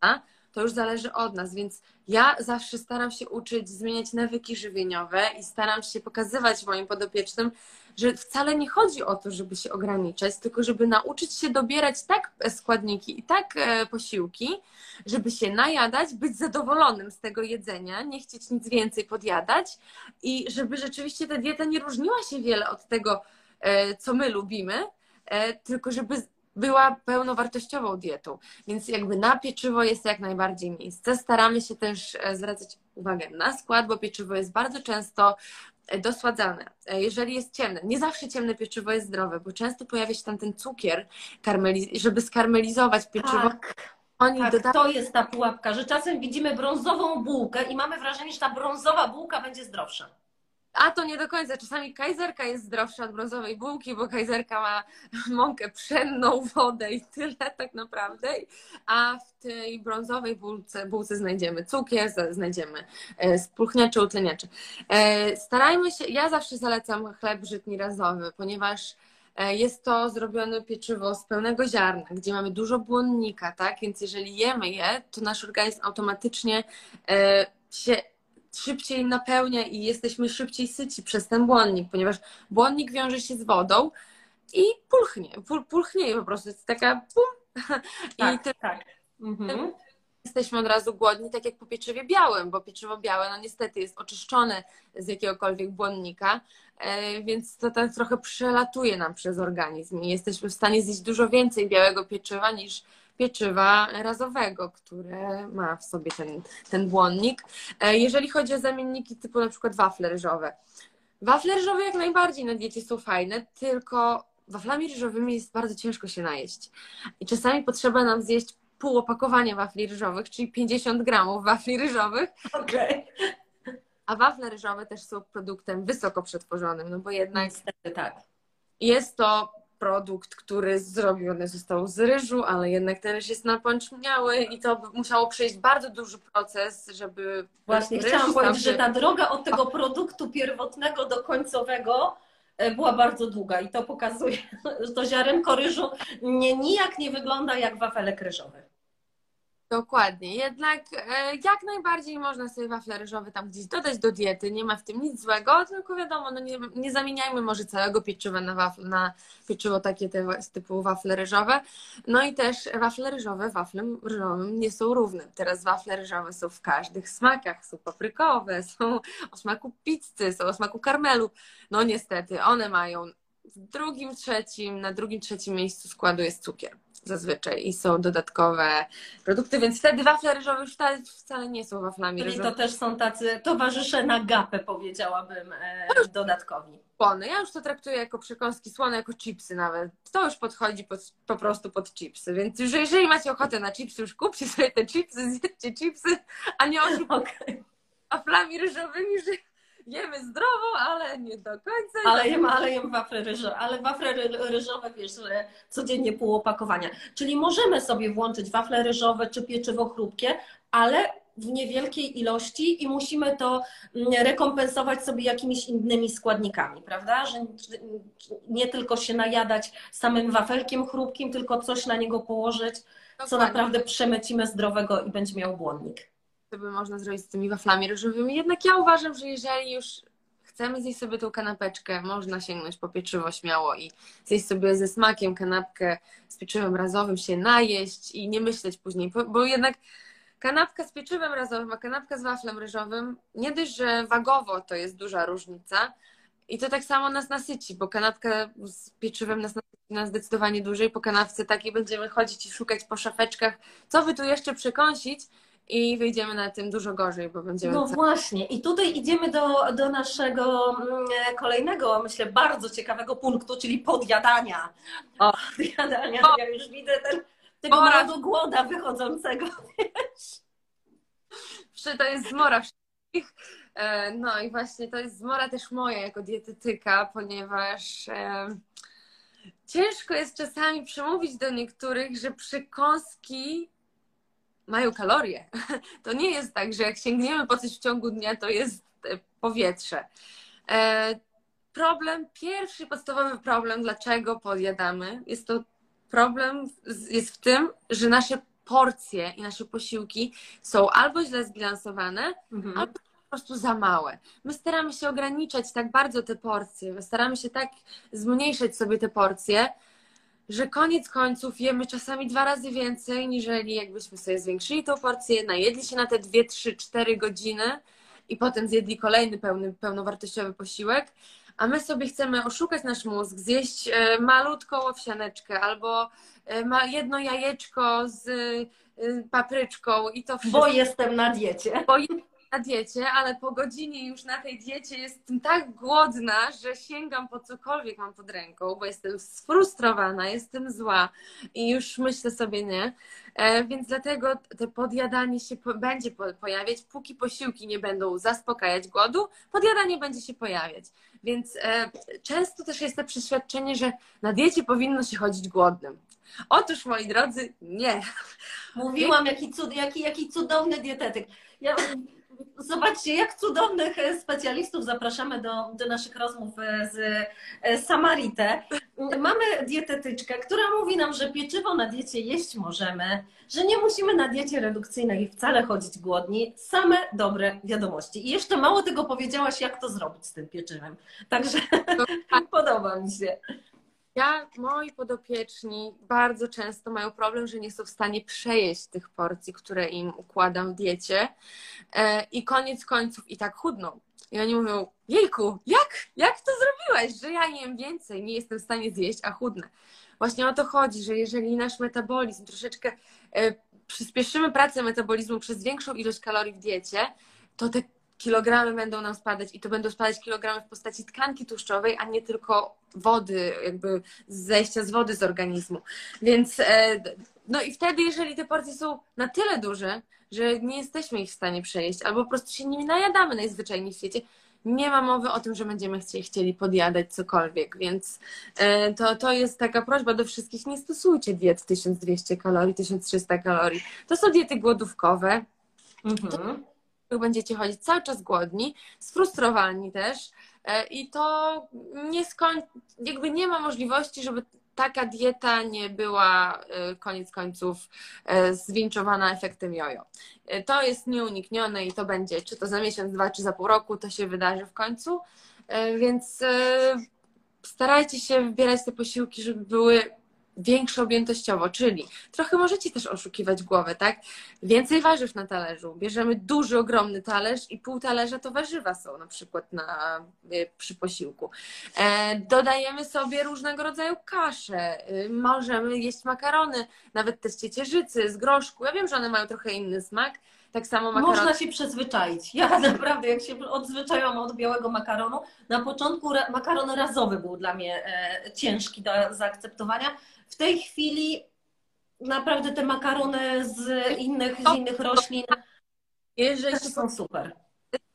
A? To już zależy od nas, więc ja zawsze staram się uczyć zmieniać nawyki żywieniowe i staram się pokazywać moim podopiecznym, że wcale nie chodzi o to, żeby się ograniczać, tylko żeby nauczyć się dobierać tak składniki i tak e, posiłki, żeby się najadać, być zadowolonym z tego jedzenia, nie chcieć nic więcej podjadać i żeby rzeczywiście ta dieta nie różniła się wiele od tego, e, co my lubimy, e, tylko żeby była pełnowartościową dietą. Więc jakby na pieczywo jest jak najbardziej miejsce. Staramy się też e, zwracać uwagę na skład, bo pieczywo jest bardzo często e, dosładzane. E, jeżeli jest ciemne, nie zawsze ciemne pieczywo jest zdrowe, bo często pojawia się tam ten cukier, żeby skarmelizować pieczywo. Tak. Oni tak, doda- to jest ta pułapka, że czasem widzimy brązową bułkę i mamy wrażenie, że ta brązowa bułka będzie zdrowsza. A to nie do końca. Czasami kajzerka jest zdrowsza od brązowej bułki, bo kajzerka ma mąkę pszenną, wodę i tyle tak naprawdę. A w tej brązowej bułce, bułce znajdziemy cukier, znajdziemy e, spulchniacze, utleniacze. E, starajmy się, ja zawsze zalecam chleb żytni razowy, ponieważ e, jest to zrobione pieczywo z pełnego ziarna, gdzie mamy dużo błonnika, tak? Więc jeżeli jemy je, to nasz organizm automatycznie się szybciej napełnia i jesteśmy szybciej syci przez ten błonnik, ponieważ błonnik wiąże się z wodą i pulchnie, pul, pulchnie po prostu, jest taka pum. Tak, I tak. Mhm. Jesteśmy od razu głodni, tak jak po pieczywie białym, bo pieczywo białe, no niestety jest oczyszczone z jakiegokolwiek błonnika, e, więc to tak trochę przelatuje nam przez organizm i jesteśmy w stanie zjeść dużo więcej białego pieczywa niż pieczywa razowego, które ma w sobie ten, ten błonnik. E, jeżeli chodzi o zamienniki typu na przykład wafle ryżowe. Wafle ryżowe jak najbardziej na diecie są fajne, tylko waflami ryżowymi jest bardzo ciężko się najeść. I czasami potrzeba nam zjeść pół opakowania wafli ryżowych, czyli 50 gramów wafli ryżowych. Okay. A wafle ryżowe też są produktem wysoko przetworzonym, no bo jednak Niestety, tak. jest to produkt, który zrobiony został z ryżu, ale jednak ten ryż jest napączniały i to musiało przejść bardzo duży proces, żeby. Właśnie chciałam powiedzieć, się... że ta droga od tego produktu pierwotnego do końcowego e, była bardzo długa i to pokazuje, że to ziarenko ryżu nie, nijak nie wygląda jak wafelek ryżowy. Dokładnie. Jednak e, jak najbardziej można sobie wafle ryżowe tam gdzieś dodać do diety. Nie ma w tym nic złego, tylko wiadomo, no nie, nie zamieniajmy może całego pieczywa na, wafle, na pieczywo takie te, typu wafle ryżowe. No i też wafle ryżowe waflem ryżowym nie są równe. Teraz wafle ryżowe są w każdych smakach. Są paprykowe, są o smaku pizzy, są o smaku karmelu. No niestety, one mają w drugim, trzecim, na drugim, trzecim miejscu składu jest cukier zazwyczaj i są dodatkowe produkty, więc wtedy wafle ryżowe już wcale, wcale nie są waflami Czyli ryżowymi. to też są tacy towarzysze na gapę, powiedziałabym, e, dodatkowi. Słone. Ja już to traktuję jako przekąski słone, jako chipsy nawet. To już podchodzi pod, po prostu pod chipsy, więc już, jeżeli macie ochotę na chipsy, już kupcie sobie te chipsy, zjedzcie chipsy, a nie okay. waflami ryżowymi, że jemy zdrowo, ale nie do końca. Ale jem, ale jem wafle ryżowe, ale wafle ryżowe, wiesz, że codziennie pół opakowania. Czyli możemy sobie włączyć wafle ryżowe czy pieczywo chrupkie, ale w niewielkiej ilości i musimy to mm, rekompensować sobie jakimiś innymi składnikami, prawda? Że nie tylko się najadać samym wafelkiem chrupkim, tylko coś na niego położyć, Dokładnie. co naprawdę przemycimy zdrowego i będzie miał błonnik co by można zrobić z tymi waflami ryżowymi. Jednak ja uważam, że jeżeli już chcemy zjeść sobie tą kanapeczkę, można sięgnąć po pieczywo śmiało i zjeść sobie ze smakiem kanapkę z pieczywem razowym, się najeść i nie myśleć później, bo jednak kanapka z pieczywem razowym, a kanapka z waflem ryżowym, nie dość, że wagowo to jest duża różnica i to tak samo nas nasyci, bo kanapka z pieczywem nas nasyci na zdecydowanie dłużej. Po kanapce takiej będziemy chodzić i szukać po szafeczkach, co by tu jeszcze przekąsić, i wyjdziemy na tym dużo gorzej, bo będziemy. No właśnie, i tutaj idziemy do, do naszego mm, kolejnego, myślę, bardzo ciekawego punktu, czyli podjadania. O. Podjadania. O. Ja już widzę ten, tego małego głoda wychodzącego. Wiesz? To jest zmora wszystkich. E, no i właśnie to jest zmora też moja jako dietetyka, ponieważ e, ciężko jest czasami przemówić do niektórych, że przekąski mają kalorie. To nie jest tak, że jak sięgniemy po coś w ciągu dnia, to jest e, powietrze. E, problem, pierwszy podstawowy problem, dlaczego podjadamy, jest to problem jest w tym, że nasze porcje i nasze posiłki są albo źle zbilansowane, mhm. albo po prostu za małe. My staramy się ograniczać tak bardzo te porcje, my staramy się tak zmniejszać sobie te porcje, że koniec końców jemy czasami dwa razy więcej, niżeli jakbyśmy sobie zwiększyli tą porcję, najedli się na te dwie, trzy, cztery godziny i potem zjedli kolejny pełny, pełnowartościowy posiłek, a my sobie chcemy oszukać nasz mózg, zjeść e, malutką owsianeczkę albo e, jedno jajeczko z e, papryczką i to wszystko. Bo jestem na diecie. Bo na diecie, ale po godzinie już na tej diecie jestem tak głodna, że sięgam po cokolwiek mam pod ręką, bo jestem sfrustrowana, jestem zła i już myślę sobie nie. E, więc dlatego to podjadanie się będzie po, pojawiać, póki posiłki nie będą zaspokajać głodu, podjadanie będzie się pojawiać. Więc e, często też jest to przeświadczenie, że na diecie powinno się chodzić głodnym. Otóż, moi drodzy, nie. Mówiłam, jaki, cud, jaki, jaki cudowny dietetyk. Ja Zobaczcie, jak cudownych e, specjalistów zapraszamy do, do naszych rozmów e, z e, Samaritę. Mamy dietetyczkę, która mówi nam, że pieczywo na diecie jeść możemy, że nie musimy na diecie redukcyjnej wcale chodzić głodni. Same dobre wiadomości. I jeszcze mało tego powiedziałaś, jak to zrobić z tym pieczywem. Także podoba mi się. Ja, moi podopieczni bardzo często mają problem, że nie są w stanie przejeść tych porcji, które im układam w diecie e, i koniec końców i tak chudną. I oni mówią, jejku, jak, jak to zrobiłaś, że ja jem więcej, nie jestem w stanie zjeść, a chudnę. Właśnie o to chodzi, że jeżeli nasz metabolizm troszeczkę e, przyspieszymy pracę metabolizmu przez większą ilość kalorii w diecie, to te kilogramy będą nam spadać i to będą spadać kilogramy w postaci tkanki tłuszczowej, a nie tylko wody, jakby zejścia z wody z organizmu. Więc e, no i wtedy, jeżeli te porcje są na tyle duże, że nie jesteśmy ich w stanie przejeść, albo po prostu się nimi najadamy najzwyczajniej w świecie, nie ma mowy o tym, że będziemy chcieli podjadać cokolwiek, więc e, to, to jest taka prośba do wszystkich, nie stosujcie diet 1200 kalorii, 1300 kalorii. To są diety głodówkowe. Mhm będziecie chodzić cały czas głodni, sfrustrowani też e, i to nie skoń... jakby nie ma możliwości, żeby taka dieta nie była e, koniec końców e, zwinczowana efektem jojo. To jest nieuniknione i to będzie, czy to za miesiąc, dwa, czy za pół roku, to się wydarzy w końcu, więc starajcie się wybierać te posiłki, żeby były większe objętościowo, czyli trochę możecie też oszukiwać głowę, tak? Więcej warzyw na talerzu. Bierzemy duży, ogromny talerz i pół talerza to warzywa są na przykład na, e, przy posiłku. E, dodajemy sobie różnego rodzaju kasze. E, możemy jeść makarony, nawet te z ciecierzycy, z groszku. Ja wiem, że one mają trochę inny smak, tak samo makaron. Można się przyzwyczaić. Ja naprawdę, jak się odzwyczaiłam od białego makaronu, na początku makaron razowy był dla mnie e, ciężki do zaakceptowania. W tej chwili naprawdę te makarony z innych, z innych roślin Jeżeli są super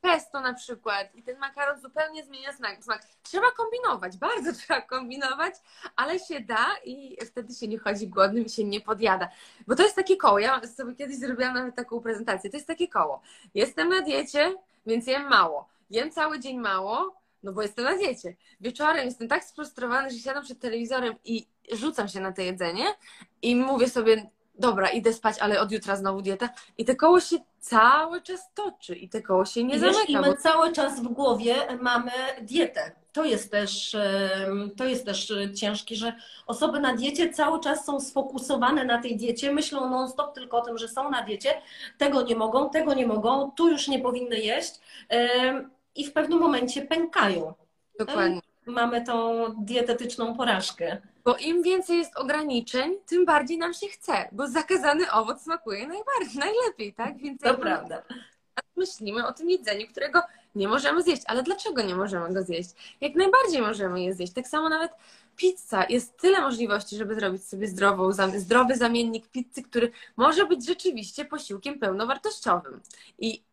pesto na przykład i ten makaron zupełnie zmienia smak. Trzeba kombinować, bardzo trzeba kombinować, ale się da i wtedy się nie chodzi głodnym i się nie podjada. Bo to jest takie koło. Ja sobie kiedyś zrobiłam nawet taką prezentację. To jest takie koło. Jestem na diecie, więc jem mało. Jem cały dzień mało, no bo jestem na diecie. Wieczorem jestem tak sfrustrowany, że siadam przed telewizorem i rzucam się na to jedzenie i mówię sobie, dobra, idę spać, ale od jutra znowu dieta. I te koło się cały czas toczy i te koło się nie I zamyka. Wiesz, I my bo... cały czas w głowie mamy dietę. To jest też, to jest też ciężkie, że osoby na diecie cały czas są sfokusowane na tej diecie, myślą non-stop tylko o tym, że są na diecie, tego nie mogą, tego nie mogą, tu już nie powinny jeść i w pewnym momencie pękają. Dokładnie. Mamy tą dietetyczną porażkę. Bo im więcej jest ograniczeń, tym bardziej nam się chce, bo zakazany owoc smakuje najbardziej, najlepiej, tak? Więc to prawda. Myślimy o tym jedzeniu, którego nie możemy zjeść. Ale dlaczego nie możemy go zjeść? Jak najbardziej możemy je zjeść. Tak samo nawet pizza. Jest tyle możliwości, żeby zrobić sobie zdrową, zdrowy zamiennik pizzy, który może być rzeczywiście posiłkiem pełnowartościowym. I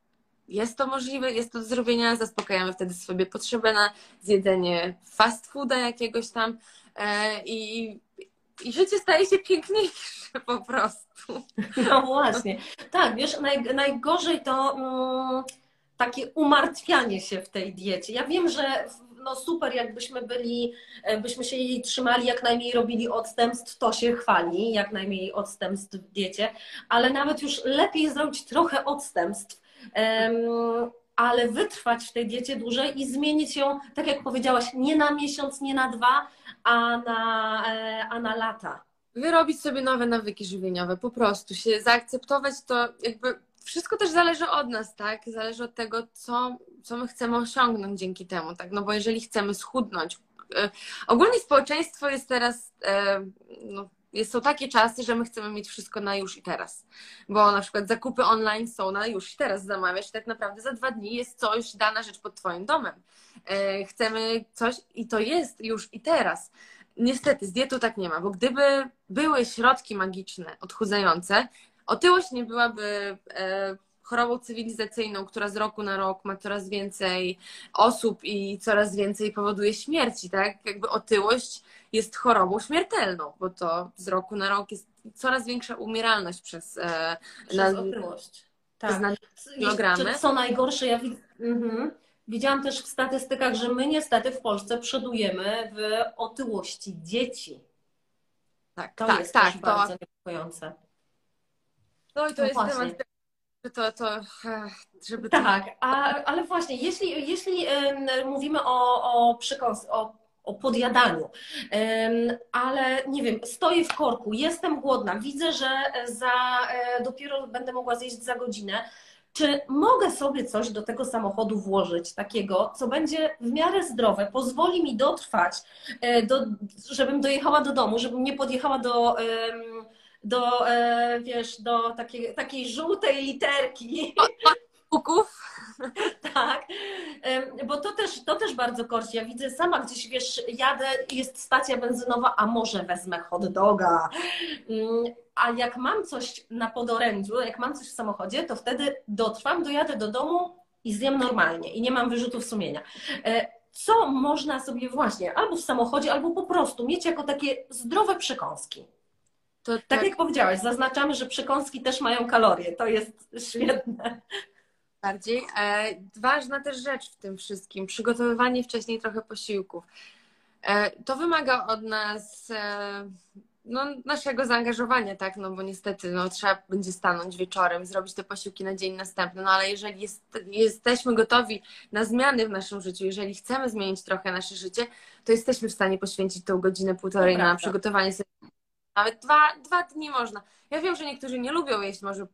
jest to możliwe, jest to do zrobienia, zaspokajamy wtedy sobie potrzebę na zjedzenie fast fooda jakiegoś tam e, i, i życie staje się piękniejsze po prostu. No właśnie. Tak, wiesz, naj, najgorzej to mm, takie umartwianie się w tej diecie. Ja wiem, że no super, jakbyśmy byli, e, byśmy się jej trzymali, jak najmniej robili odstępstw, to się chwali, jak najmniej odstępstw w diecie, ale nawet już lepiej zrobić trochę odstępstw, ale wytrwać w tej diecie dłużej i zmienić ją, tak jak powiedziałaś, nie na miesiąc, nie na dwa, a na, e, a na lata. Wyrobić sobie nowe nawyki żywieniowe, po prostu się zaakceptować to jakby wszystko też zależy od nas, tak? Zależy od tego, co, co my chcemy osiągnąć dzięki temu, tak? No bo jeżeli chcemy schudnąć, e, ogólnie społeczeństwo jest teraz, e, no, są takie czasy, że my chcemy mieć wszystko na już i teraz. Bo na przykład zakupy online są na już i teraz zamawiasz i tak naprawdę za dwa dni jest coś, dana rzecz pod Twoim domem. E, chcemy coś i to jest już i teraz. Niestety z dietą tak nie ma, bo gdyby były środki magiczne odchudzające, otyłość nie byłaby e, chorobą cywilizacyjną, która z roku na rok ma coraz więcej osób i coraz więcej powoduje śmierci, tak? Jakby otyłość jest chorobą śmiertelną, bo to z roku na rok jest coraz większa umieralność przez, e, przez na, otyłość. Tak. Kilogramy. Co najgorsze, ja widzę. Mhm. Widziałam też w statystykach, że my niestety w Polsce przodujemy w otyłości dzieci. Tak, to tak, jest tak, też to... bardzo niepokojące. No i to no jest właśnie. temat, to, to, żeby... Tak, a, ale właśnie, jeśli, jeśli mówimy o, o, o, o podjadaniu, ale nie wiem, stoję w korku, jestem głodna, widzę, że za, e, dopiero będę mogła zjeść za godzinę, czy mogę sobie coś do tego samochodu włożyć takiego, co będzie w miarę zdrowe, pozwoli mi dotrwać, e, do, żebym dojechała do domu, żebym nie podjechała do, do e, wiesz, do takiej, takiej żółtej literki. Puków. tak, bo to też, to też bardzo korci. Ja widzę sama gdzieś, wiesz, jadę, jest stacja benzynowa, a może wezmę hot doga. Mm, a jak mam coś na podorędziu, jak mam coś w samochodzie, to wtedy dotrwam, dojadę do domu i zjem normalnie i nie mam wyrzutów sumienia. E, co można sobie właśnie albo w samochodzie, albo po prostu mieć jako takie zdrowe przekąski? To tak, tak jak powiedziałaś, zaznaczamy, że przekąski też mają kalorie. To jest świetne. Bardziej. E, ważna też rzecz w tym wszystkim, przygotowywanie wcześniej trochę posiłków. E, to wymaga od nas e, no, naszego zaangażowania, tak, no bo niestety no, trzeba będzie stanąć wieczorem, zrobić te posiłki na dzień następny, no ale jeżeli jest, jesteśmy gotowi na zmiany w naszym życiu, jeżeli chcemy zmienić trochę nasze życie, to jesteśmy w stanie poświęcić tą godzinę, półtorej na przygotowanie sobie, nawet dwa, dwa dni można. Ja wiem, że niektórzy nie lubią jeść może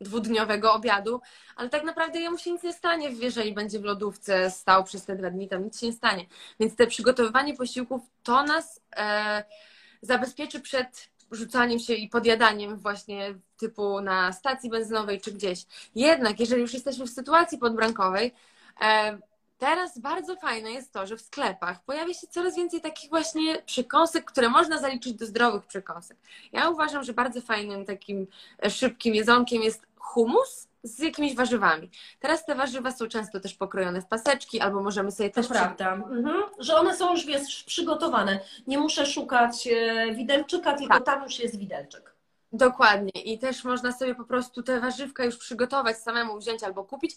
dwudniowego obiadu, ale tak naprawdę jemu się nic nie stanie, jeżeli będzie w lodówce stał przez te dwa dni, tam nic się nie stanie. Więc te przygotowywanie posiłków to nas... E, zabezpieczy przed rzucaniem się i podjadaniem właśnie typu na stacji benzynowej czy gdzieś. Jednak, jeżeli już jesteśmy w sytuacji podbrankowej, e, teraz bardzo fajne jest to, że w sklepach pojawia się coraz więcej takich właśnie przekąsek, które można zaliczyć do zdrowych przekąsek. Ja uważam, że bardzo fajnym takim szybkim jedzonkiem jest humus, z jakimiś warzywami. Teraz te warzywa są często też pokrojone w paseczki, albo możemy sobie też... To prawda, mhm. że one są już wiesz, przygotowane. Nie muszę szukać e, widelczyka, tylko tak. tam już jest widelczyk. Dokładnie. I też można sobie po prostu te warzywka już przygotować, samemu wziąć albo kupić.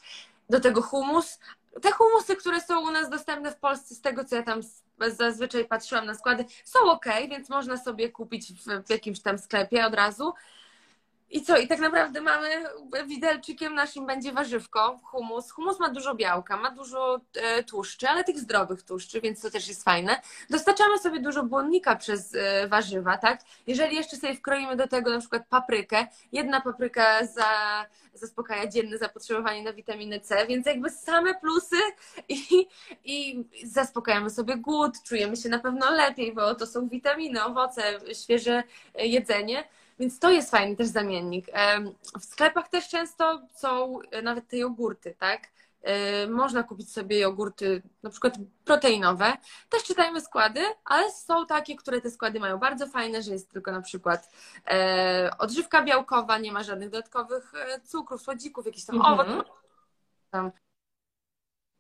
Do tego humus. Te humusy, które są u nas dostępne w Polsce, z tego co ja tam zazwyczaj patrzyłam na składy, są ok, więc można sobie kupić w, w jakimś tam sklepie od razu. I co? I tak naprawdę mamy widelczykiem naszym będzie warzywko, humus. Humus ma dużo białka, ma dużo e, tłuszczy, ale tych zdrowych tłuszczy, więc to też jest fajne. Dostarczamy sobie dużo błonnika przez e, warzywa, tak? Jeżeli jeszcze sobie wkroimy do tego na przykład paprykę, jedna papryka za, zaspokaja dzienne zapotrzebowanie na witaminę C, więc jakby same plusy i, i zaspokajamy sobie głód, czujemy się na pewno lepiej, bo to są witaminy, owoce, świeże jedzenie. Więc to jest fajny też zamiennik. W sklepach też często są e, nawet te jogurty, tak? E, można kupić sobie jogurty na przykład proteinowe. Też czytajmy składy, ale są takie, które te składy mają bardzo fajne, że jest tylko na przykład e, odżywka białkowa, nie ma żadnych dodatkowych cukrów, słodzików, jakiś tam owoc. Tam.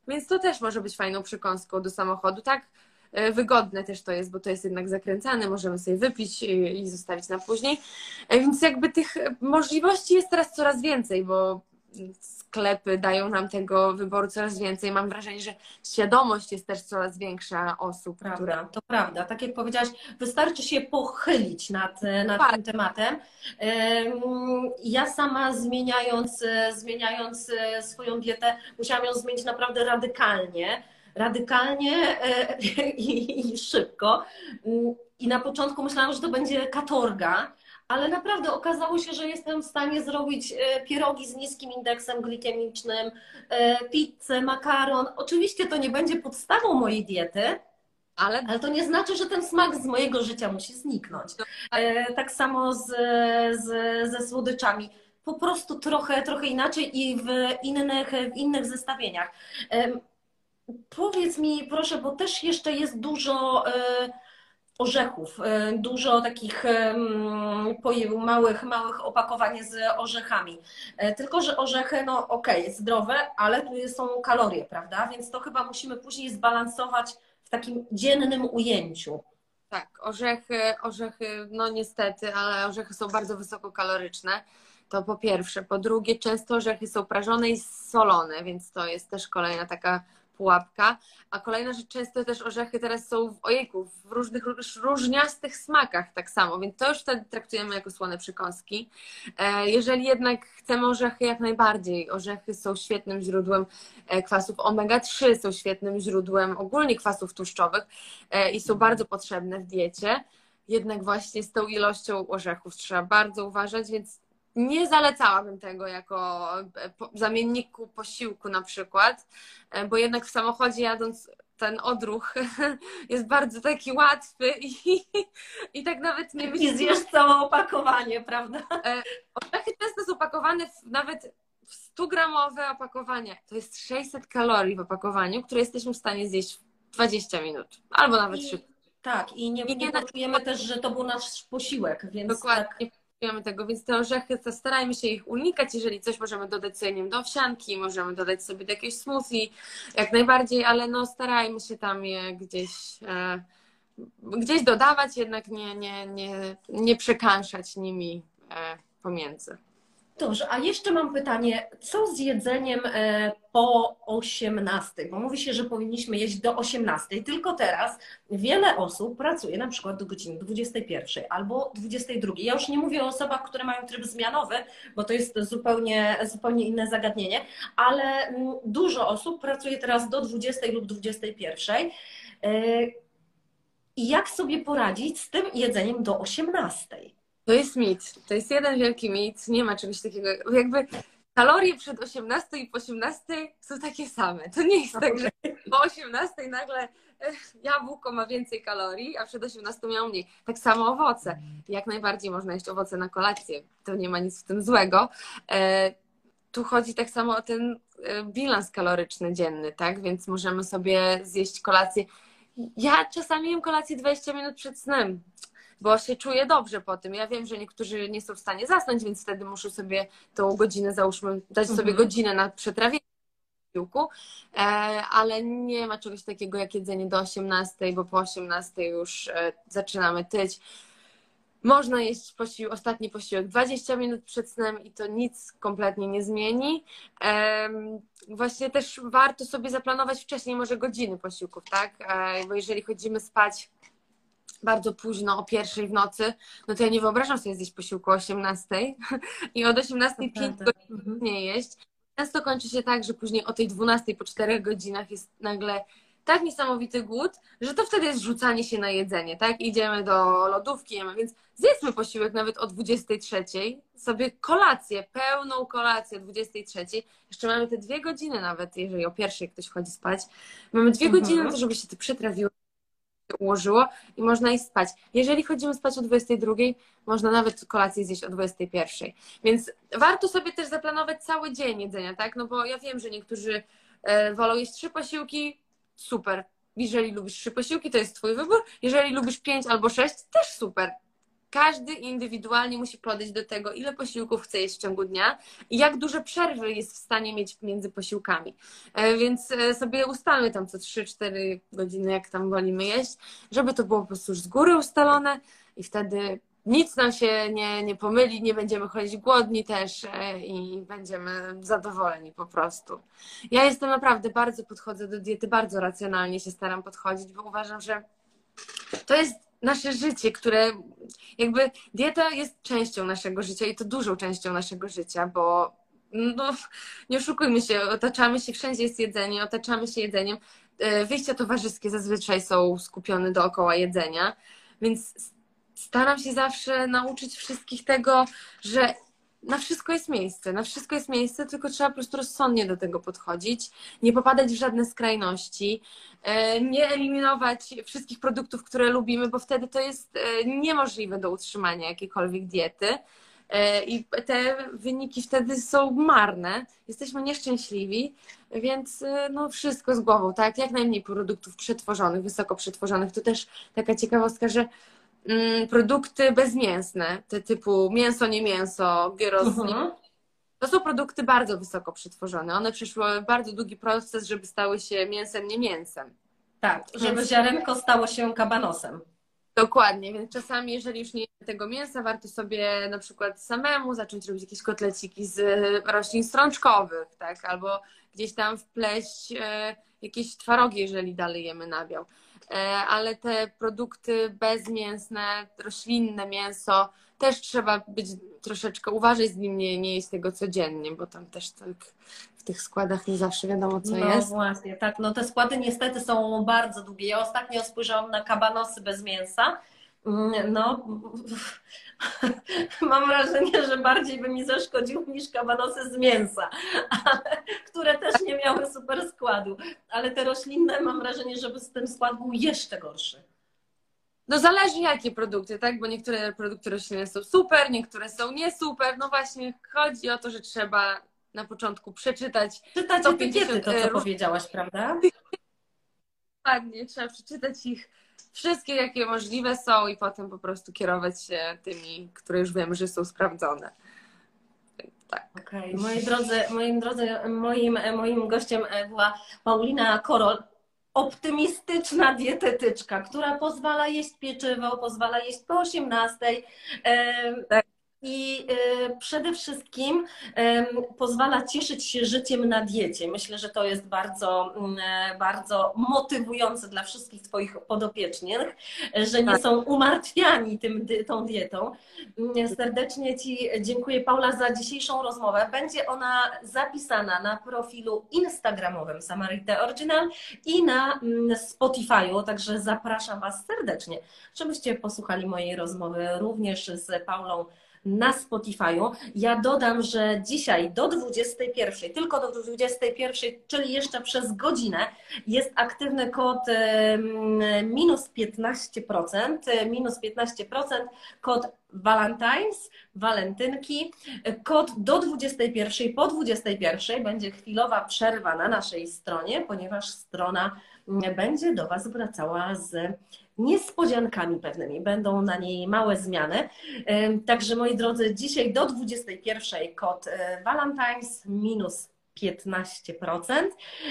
Więc to też może być fajną przekąską do samochodu, tak? E, wygodne też to jest, bo to jest jednak zakręcane, możemy sobie wypić i zostawić na później. E, więc jakby tych możliwości jest teraz coraz więcej, bo sklepy dają nam tego wyboru coraz więcej. Mam wrażenie, że świadomość jest też coraz większa osób. Prawda, to prawda. Tak jak powiedziałaś, wystarczy się pochylić nad, nad tak. tym tematem. Ja sama zmieniając, zmieniając swoją dietę, musiałam ją zmienić naprawdę radykalnie radykalnie e, i, i szybko. I na początku myślałam, że to będzie katorga, ale naprawdę okazało się, że jestem w stanie zrobić e, pierogi z niskim indeksem glikemicznym, e, pizzę, makaron. Oczywiście to nie będzie podstawą mojej diety, ale... ale to nie znaczy, że ten smak z mojego życia musi zniknąć. Tak samo z, z, ze słodyczami. Po prostu trochę, trochę inaczej i w innych, w innych zestawieniach. Powiedz mi, proszę, bo też jeszcze jest dużo orzechów, dużo takich małych, małych opakowań z orzechami. E, tylko, że orzechy, no okej, okay, zdrowe, ale tu są kalorie, prawda? Więc to chyba musimy później zbalansować w takim dziennym ujęciu. Tak, orzechy, orzechy, no niestety, ale orzechy są bardzo wysokokaloryczne. To po pierwsze. Po drugie, często orzechy są prażone i solone, więc to jest też kolejna taka pułapka. A kolejna rzecz, często też orzechy teraz są w ojejku, w różnych różniastych smakach tak samo, więc to już wtedy traktujemy jako słone przekąski. E, jeżeli jednak chcemy orzechy, jak najbardziej. Orzechy są świetnym źródłem e, kwasów omega-3, są świetnym źródłem ogólnie kwasów tłuszczowych e, i są bardzo potrzebne w diecie. Jednak właśnie z tą ilością orzechów trzeba bardzo uważać, więc nie zalecałabym tego jako e, zamienniku posiłku na przykład, e, bo jednak w samochodzie jadąc ten odruch jest bardzo taki łatwy i, i tak nawet nie myślę. I zjesz całe opakowanie, prawda? E, orzechy często są opakowane w, nawet w 100 gramowe opakowanie. To jest 600 kalorii w opakowaniu, które jesteśmy w stanie zjeść w 20 minut albo nawet I, szybko. Tak, i nie, I nie, nie poczujemy też, że to był nasz posiłek, więc Dokładnie. Tak tego, więc te orzechy to starajmy się ich unikać. Jeżeli coś możemy dodać sobie do owsianki, możemy dodać sobie do jakiejś smoothie, jak najbardziej, ale no starajmy się tam je gdzieś, e, gdzieś dodawać, jednak nie, nie, nie, nie przekańszać nimi e, pomiędzy. Dobrze, a jeszcze mam pytanie, co z jedzeniem e, po 18? Bo mówi się, że powinniśmy jeść do 18, tylko teraz wiele osób pracuje na przykład do godziny 21 albo 22. Ja już nie mówię o osobach, które mają tryb zmianowy, bo to jest zupełnie, zupełnie inne zagadnienie, ale mm, dużo osób pracuje teraz do 20 lub 21. E, I jak sobie poradzić z tym jedzeniem do 18? To jest mit. To jest jeden wielki mit. Nie ma czegoś takiego. Jakby kalorie przed 18 i po 18 są takie same. To nie jest tak, że po 18 nagle jabłko ma więcej kalorii, a przed 18 miał mniej. Tak samo owoce. Jak najbardziej można jeść owoce na kolację. To nie ma nic w tym złego. E, tu chodzi tak samo o ten e, bilans kaloryczny dzienny, tak? Więc możemy sobie zjeść kolację. Ja czasami jem kolację 20 minut przed snem bo się czuję dobrze po tym. Ja wiem, że niektórzy nie są w stanie zasnąć, więc wtedy muszę sobie tą godzinę, załóżmy, dać sobie mhm. godzinę na przetrawienie posiłku, e, ale nie ma czegoś takiego jak jedzenie do 18, bo po 18 już e, zaczynamy tyć. Można jeść posił, ostatni posiłek 20 minut przed snem i to nic kompletnie nie zmieni. Właśnie też warto sobie zaplanować wcześniej może godziny posiłków, tak? E, bo jeżeli chodzimy spać bardzo późno, o pierwszej w nocy, no to ja nie wyobrażam sobie zjeść posiłku o 18 i od 18 5 godzin mhm. nie jeść. Często kończy się tak, że później o tej 12 po 4 godzinach jest nagle tak niesamowity głód, że to wtedy jest rzucanie się na jedzenie, tak? Idziemy do lodówki, jemy, więc zjedzmy posiłek nawet o 23, sobie kolację, pełną kolację o 23. Jeszcze mamy te dwie godziny nawet, jeżeli o pierwszej ktoś wchodzi spać. Mamy dwie mhm. godziny na to, żeby się to przetrawiło ułożyło i można iść spać. Jeżeli chodzimy spać o 22, można nawet kolację zjeść o 21. Więc warto sobie też zaplanować cały dzień jedzenia, tak? No bo ja wiem, że niektórzy e, wolą jeść trzy posiłki, super. Jeżeli lubisz trzy posiłki, to jest twój wybór. Jeżeli lubisz pięć albo sześć, też super każdy indywidualnie musi podejść do tego, ile posiłków chce jeść w ciągu dnia i jak duże przerwy jest w stanie mieć między posiłkami. E, więc e, sobie ustalmy tam co 3-4 godziny, jak tam wolimy jeść, żeby to było po prostu już z góry ustalone i wtedy nic nam się nie, nie pomyli, nie będziemy chodzić głodni też e, i będziemy zadowoleni po prostu. Ja jestem naprawdę bardzo podchodzę do diety, bardzo racjonalnie się staram podchodzić, bo uważam, że to jest nasze życie, które jakby dieta jest częścią naszego życia i to dużą częścią naszego życia, bo no, nie oszukujmy się, otaczamy się, wszędzie jest jedzenie, otaczamy się jedzeniem. E, wyjścia towarzyskie zazwyczaj są skupione dookoła jedzenia, więc staram się zawsze nauczyć wszystkich tego, że na wszystko jest miejsce, na wszystko jest miejsce, tylko trzeba po prostu rozsądnie do tego podchodzić, nie popadać w żadne skrajności, e, nie eliminować wszystkich produktów, które lubimy, bo wtedy to jest e, niemożliwe do utrzymania jakiejkolwiek diety. E, I te wyniki wtedy są marne, jesteśmy nieszczęśliwi, więc no wszystko z głową, tak? Jak najmniej produktów przetworzonych, wysoko przetworzonych. To też taka ciekawostka, że produkty bezmięsne, te typu mięso, nie mięso, gyros, mhm. to są produkty bardzo wysoko przetworzone. One przeszły bardzo długi proces, żeby stały się mięsem, nie mięsem. Tak, żeby więc... ziarenko stało się kabanosem. Dokładnie, więc czasami, jeżeli już nie tego mięsa, warto sobie na przykład samemu zacząć robić jakieś kotleciki z roślin strączkowych, tak? Albo gdzieś tam wpleść e, jakieś twarogi, jeżeli dalej jemy nabiał. E, ale te produkty bezmięsne, roślinne mięso, też trzeba być troszeczkę uważać z nim, nie, nie jeść tego codziennie, bo tam też tak w tych składach nie zawsze wiadomo, co no, jest. No właśnie, tak. No te składy niestety są bardzo długie. Ja ostatnio spojrzałam na kabanosy bez mięsa Mm, no, mam wrażenie, że bardziej by mi zaszkodził niż kabanosy z mięsa, ale, które też nie miały super składu. Ale te roślinne mam wrażenie, że ten skład był jeszcze gorszy. No zależy jakie produkty, tak? Bo niektóre produkty roślinne są super, niektóre są nie super. No właśnie chodzi o to, że trzeba na początku przeczytać. Czytać 150, etykiety, to co róż... powiedziałaś, prawda? Dokładnie, trzeba przeczytać ich wszystkie, jakie możliwe są i potem po prostu kierować się tymi, które już wiemy, że są sprawdzone. Tak. Okay. Moi drodzy, moim drodzy, moim, moim gościem była Paulina Korol, optymistyczna dietetyczka, która pozwala jeść pieczywo, pozwala jeść po 18. Tak i y, przede wszystkim pozwala cieszyć się życiem na diecie. Myślę, że to jest bardzo, e, bardzo motywujące dla wszystkich Twoich podopiecznych, że nie tak. są umartwiani tym, tą dietą. Serdecznie Ci dziękuję, Paula, za dzisiejszą rozmowę. Będzie ona zapisana na profilu instagramowym Samarite Original i na Spotify'u, także zapraszam Was serdecznie, żebyście posłuchali mojej rozmowy również z Paulą na Spotify'u. Ja dodam, że dzisiaj do 21, tylko do 21, czyli jeszcze przez godzinę, jest aktywny kod minus 15%, minus 15%, kod Valentine's, walentynki. Kod do 21, po 21 będzie chwilowa przerwa na naszej stronie, ponieważ strona będzie do Was wracała z niespodziankami pewnymi. Będą na niej małe zmiany. Także moi drodzy, dzisiaj do 21 kod e, Valentine's minus 15%.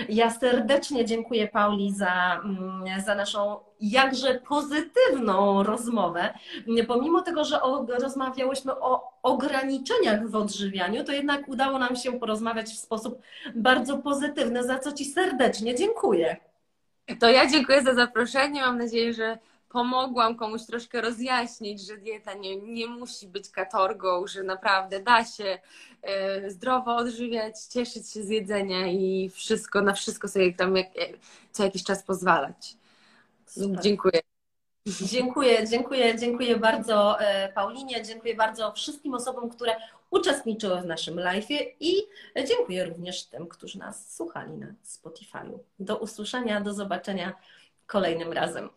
Ja serdecznie dziękuję Pauli za, mm, za naszą jakże pozytywną rozmowę. Pomimo tego, że rozmawiałyśmy o ograniczeniach w odżywianiu, to jednak udało nam się porozmawiać w sposób bardzo pozytywny, za co Ci serdecznie dziękuję. To ja dziękuję za zaproszenie. Mam nadzieję, że pomogłam komuś troszkę rozjaśnić, że dieta nie, nie musi być katorgą, że naprawdę da się e, zdrowo odżywiać, cieszyć się z jedzenia i wszystko, na wszystko sobie tam jak, co jakiś czas pozwalać. Super. Dziękuję. Dziękuję, dziękuję, dziękuję bardzo e, Paulinie, dziękuję bardzo wszystkim osobom, które uczestniczyły w naszym live i dziękuję również tym, którzy nas słuchali na Spotify. Do usłyszenia, do zobaczenia kolejnym razem.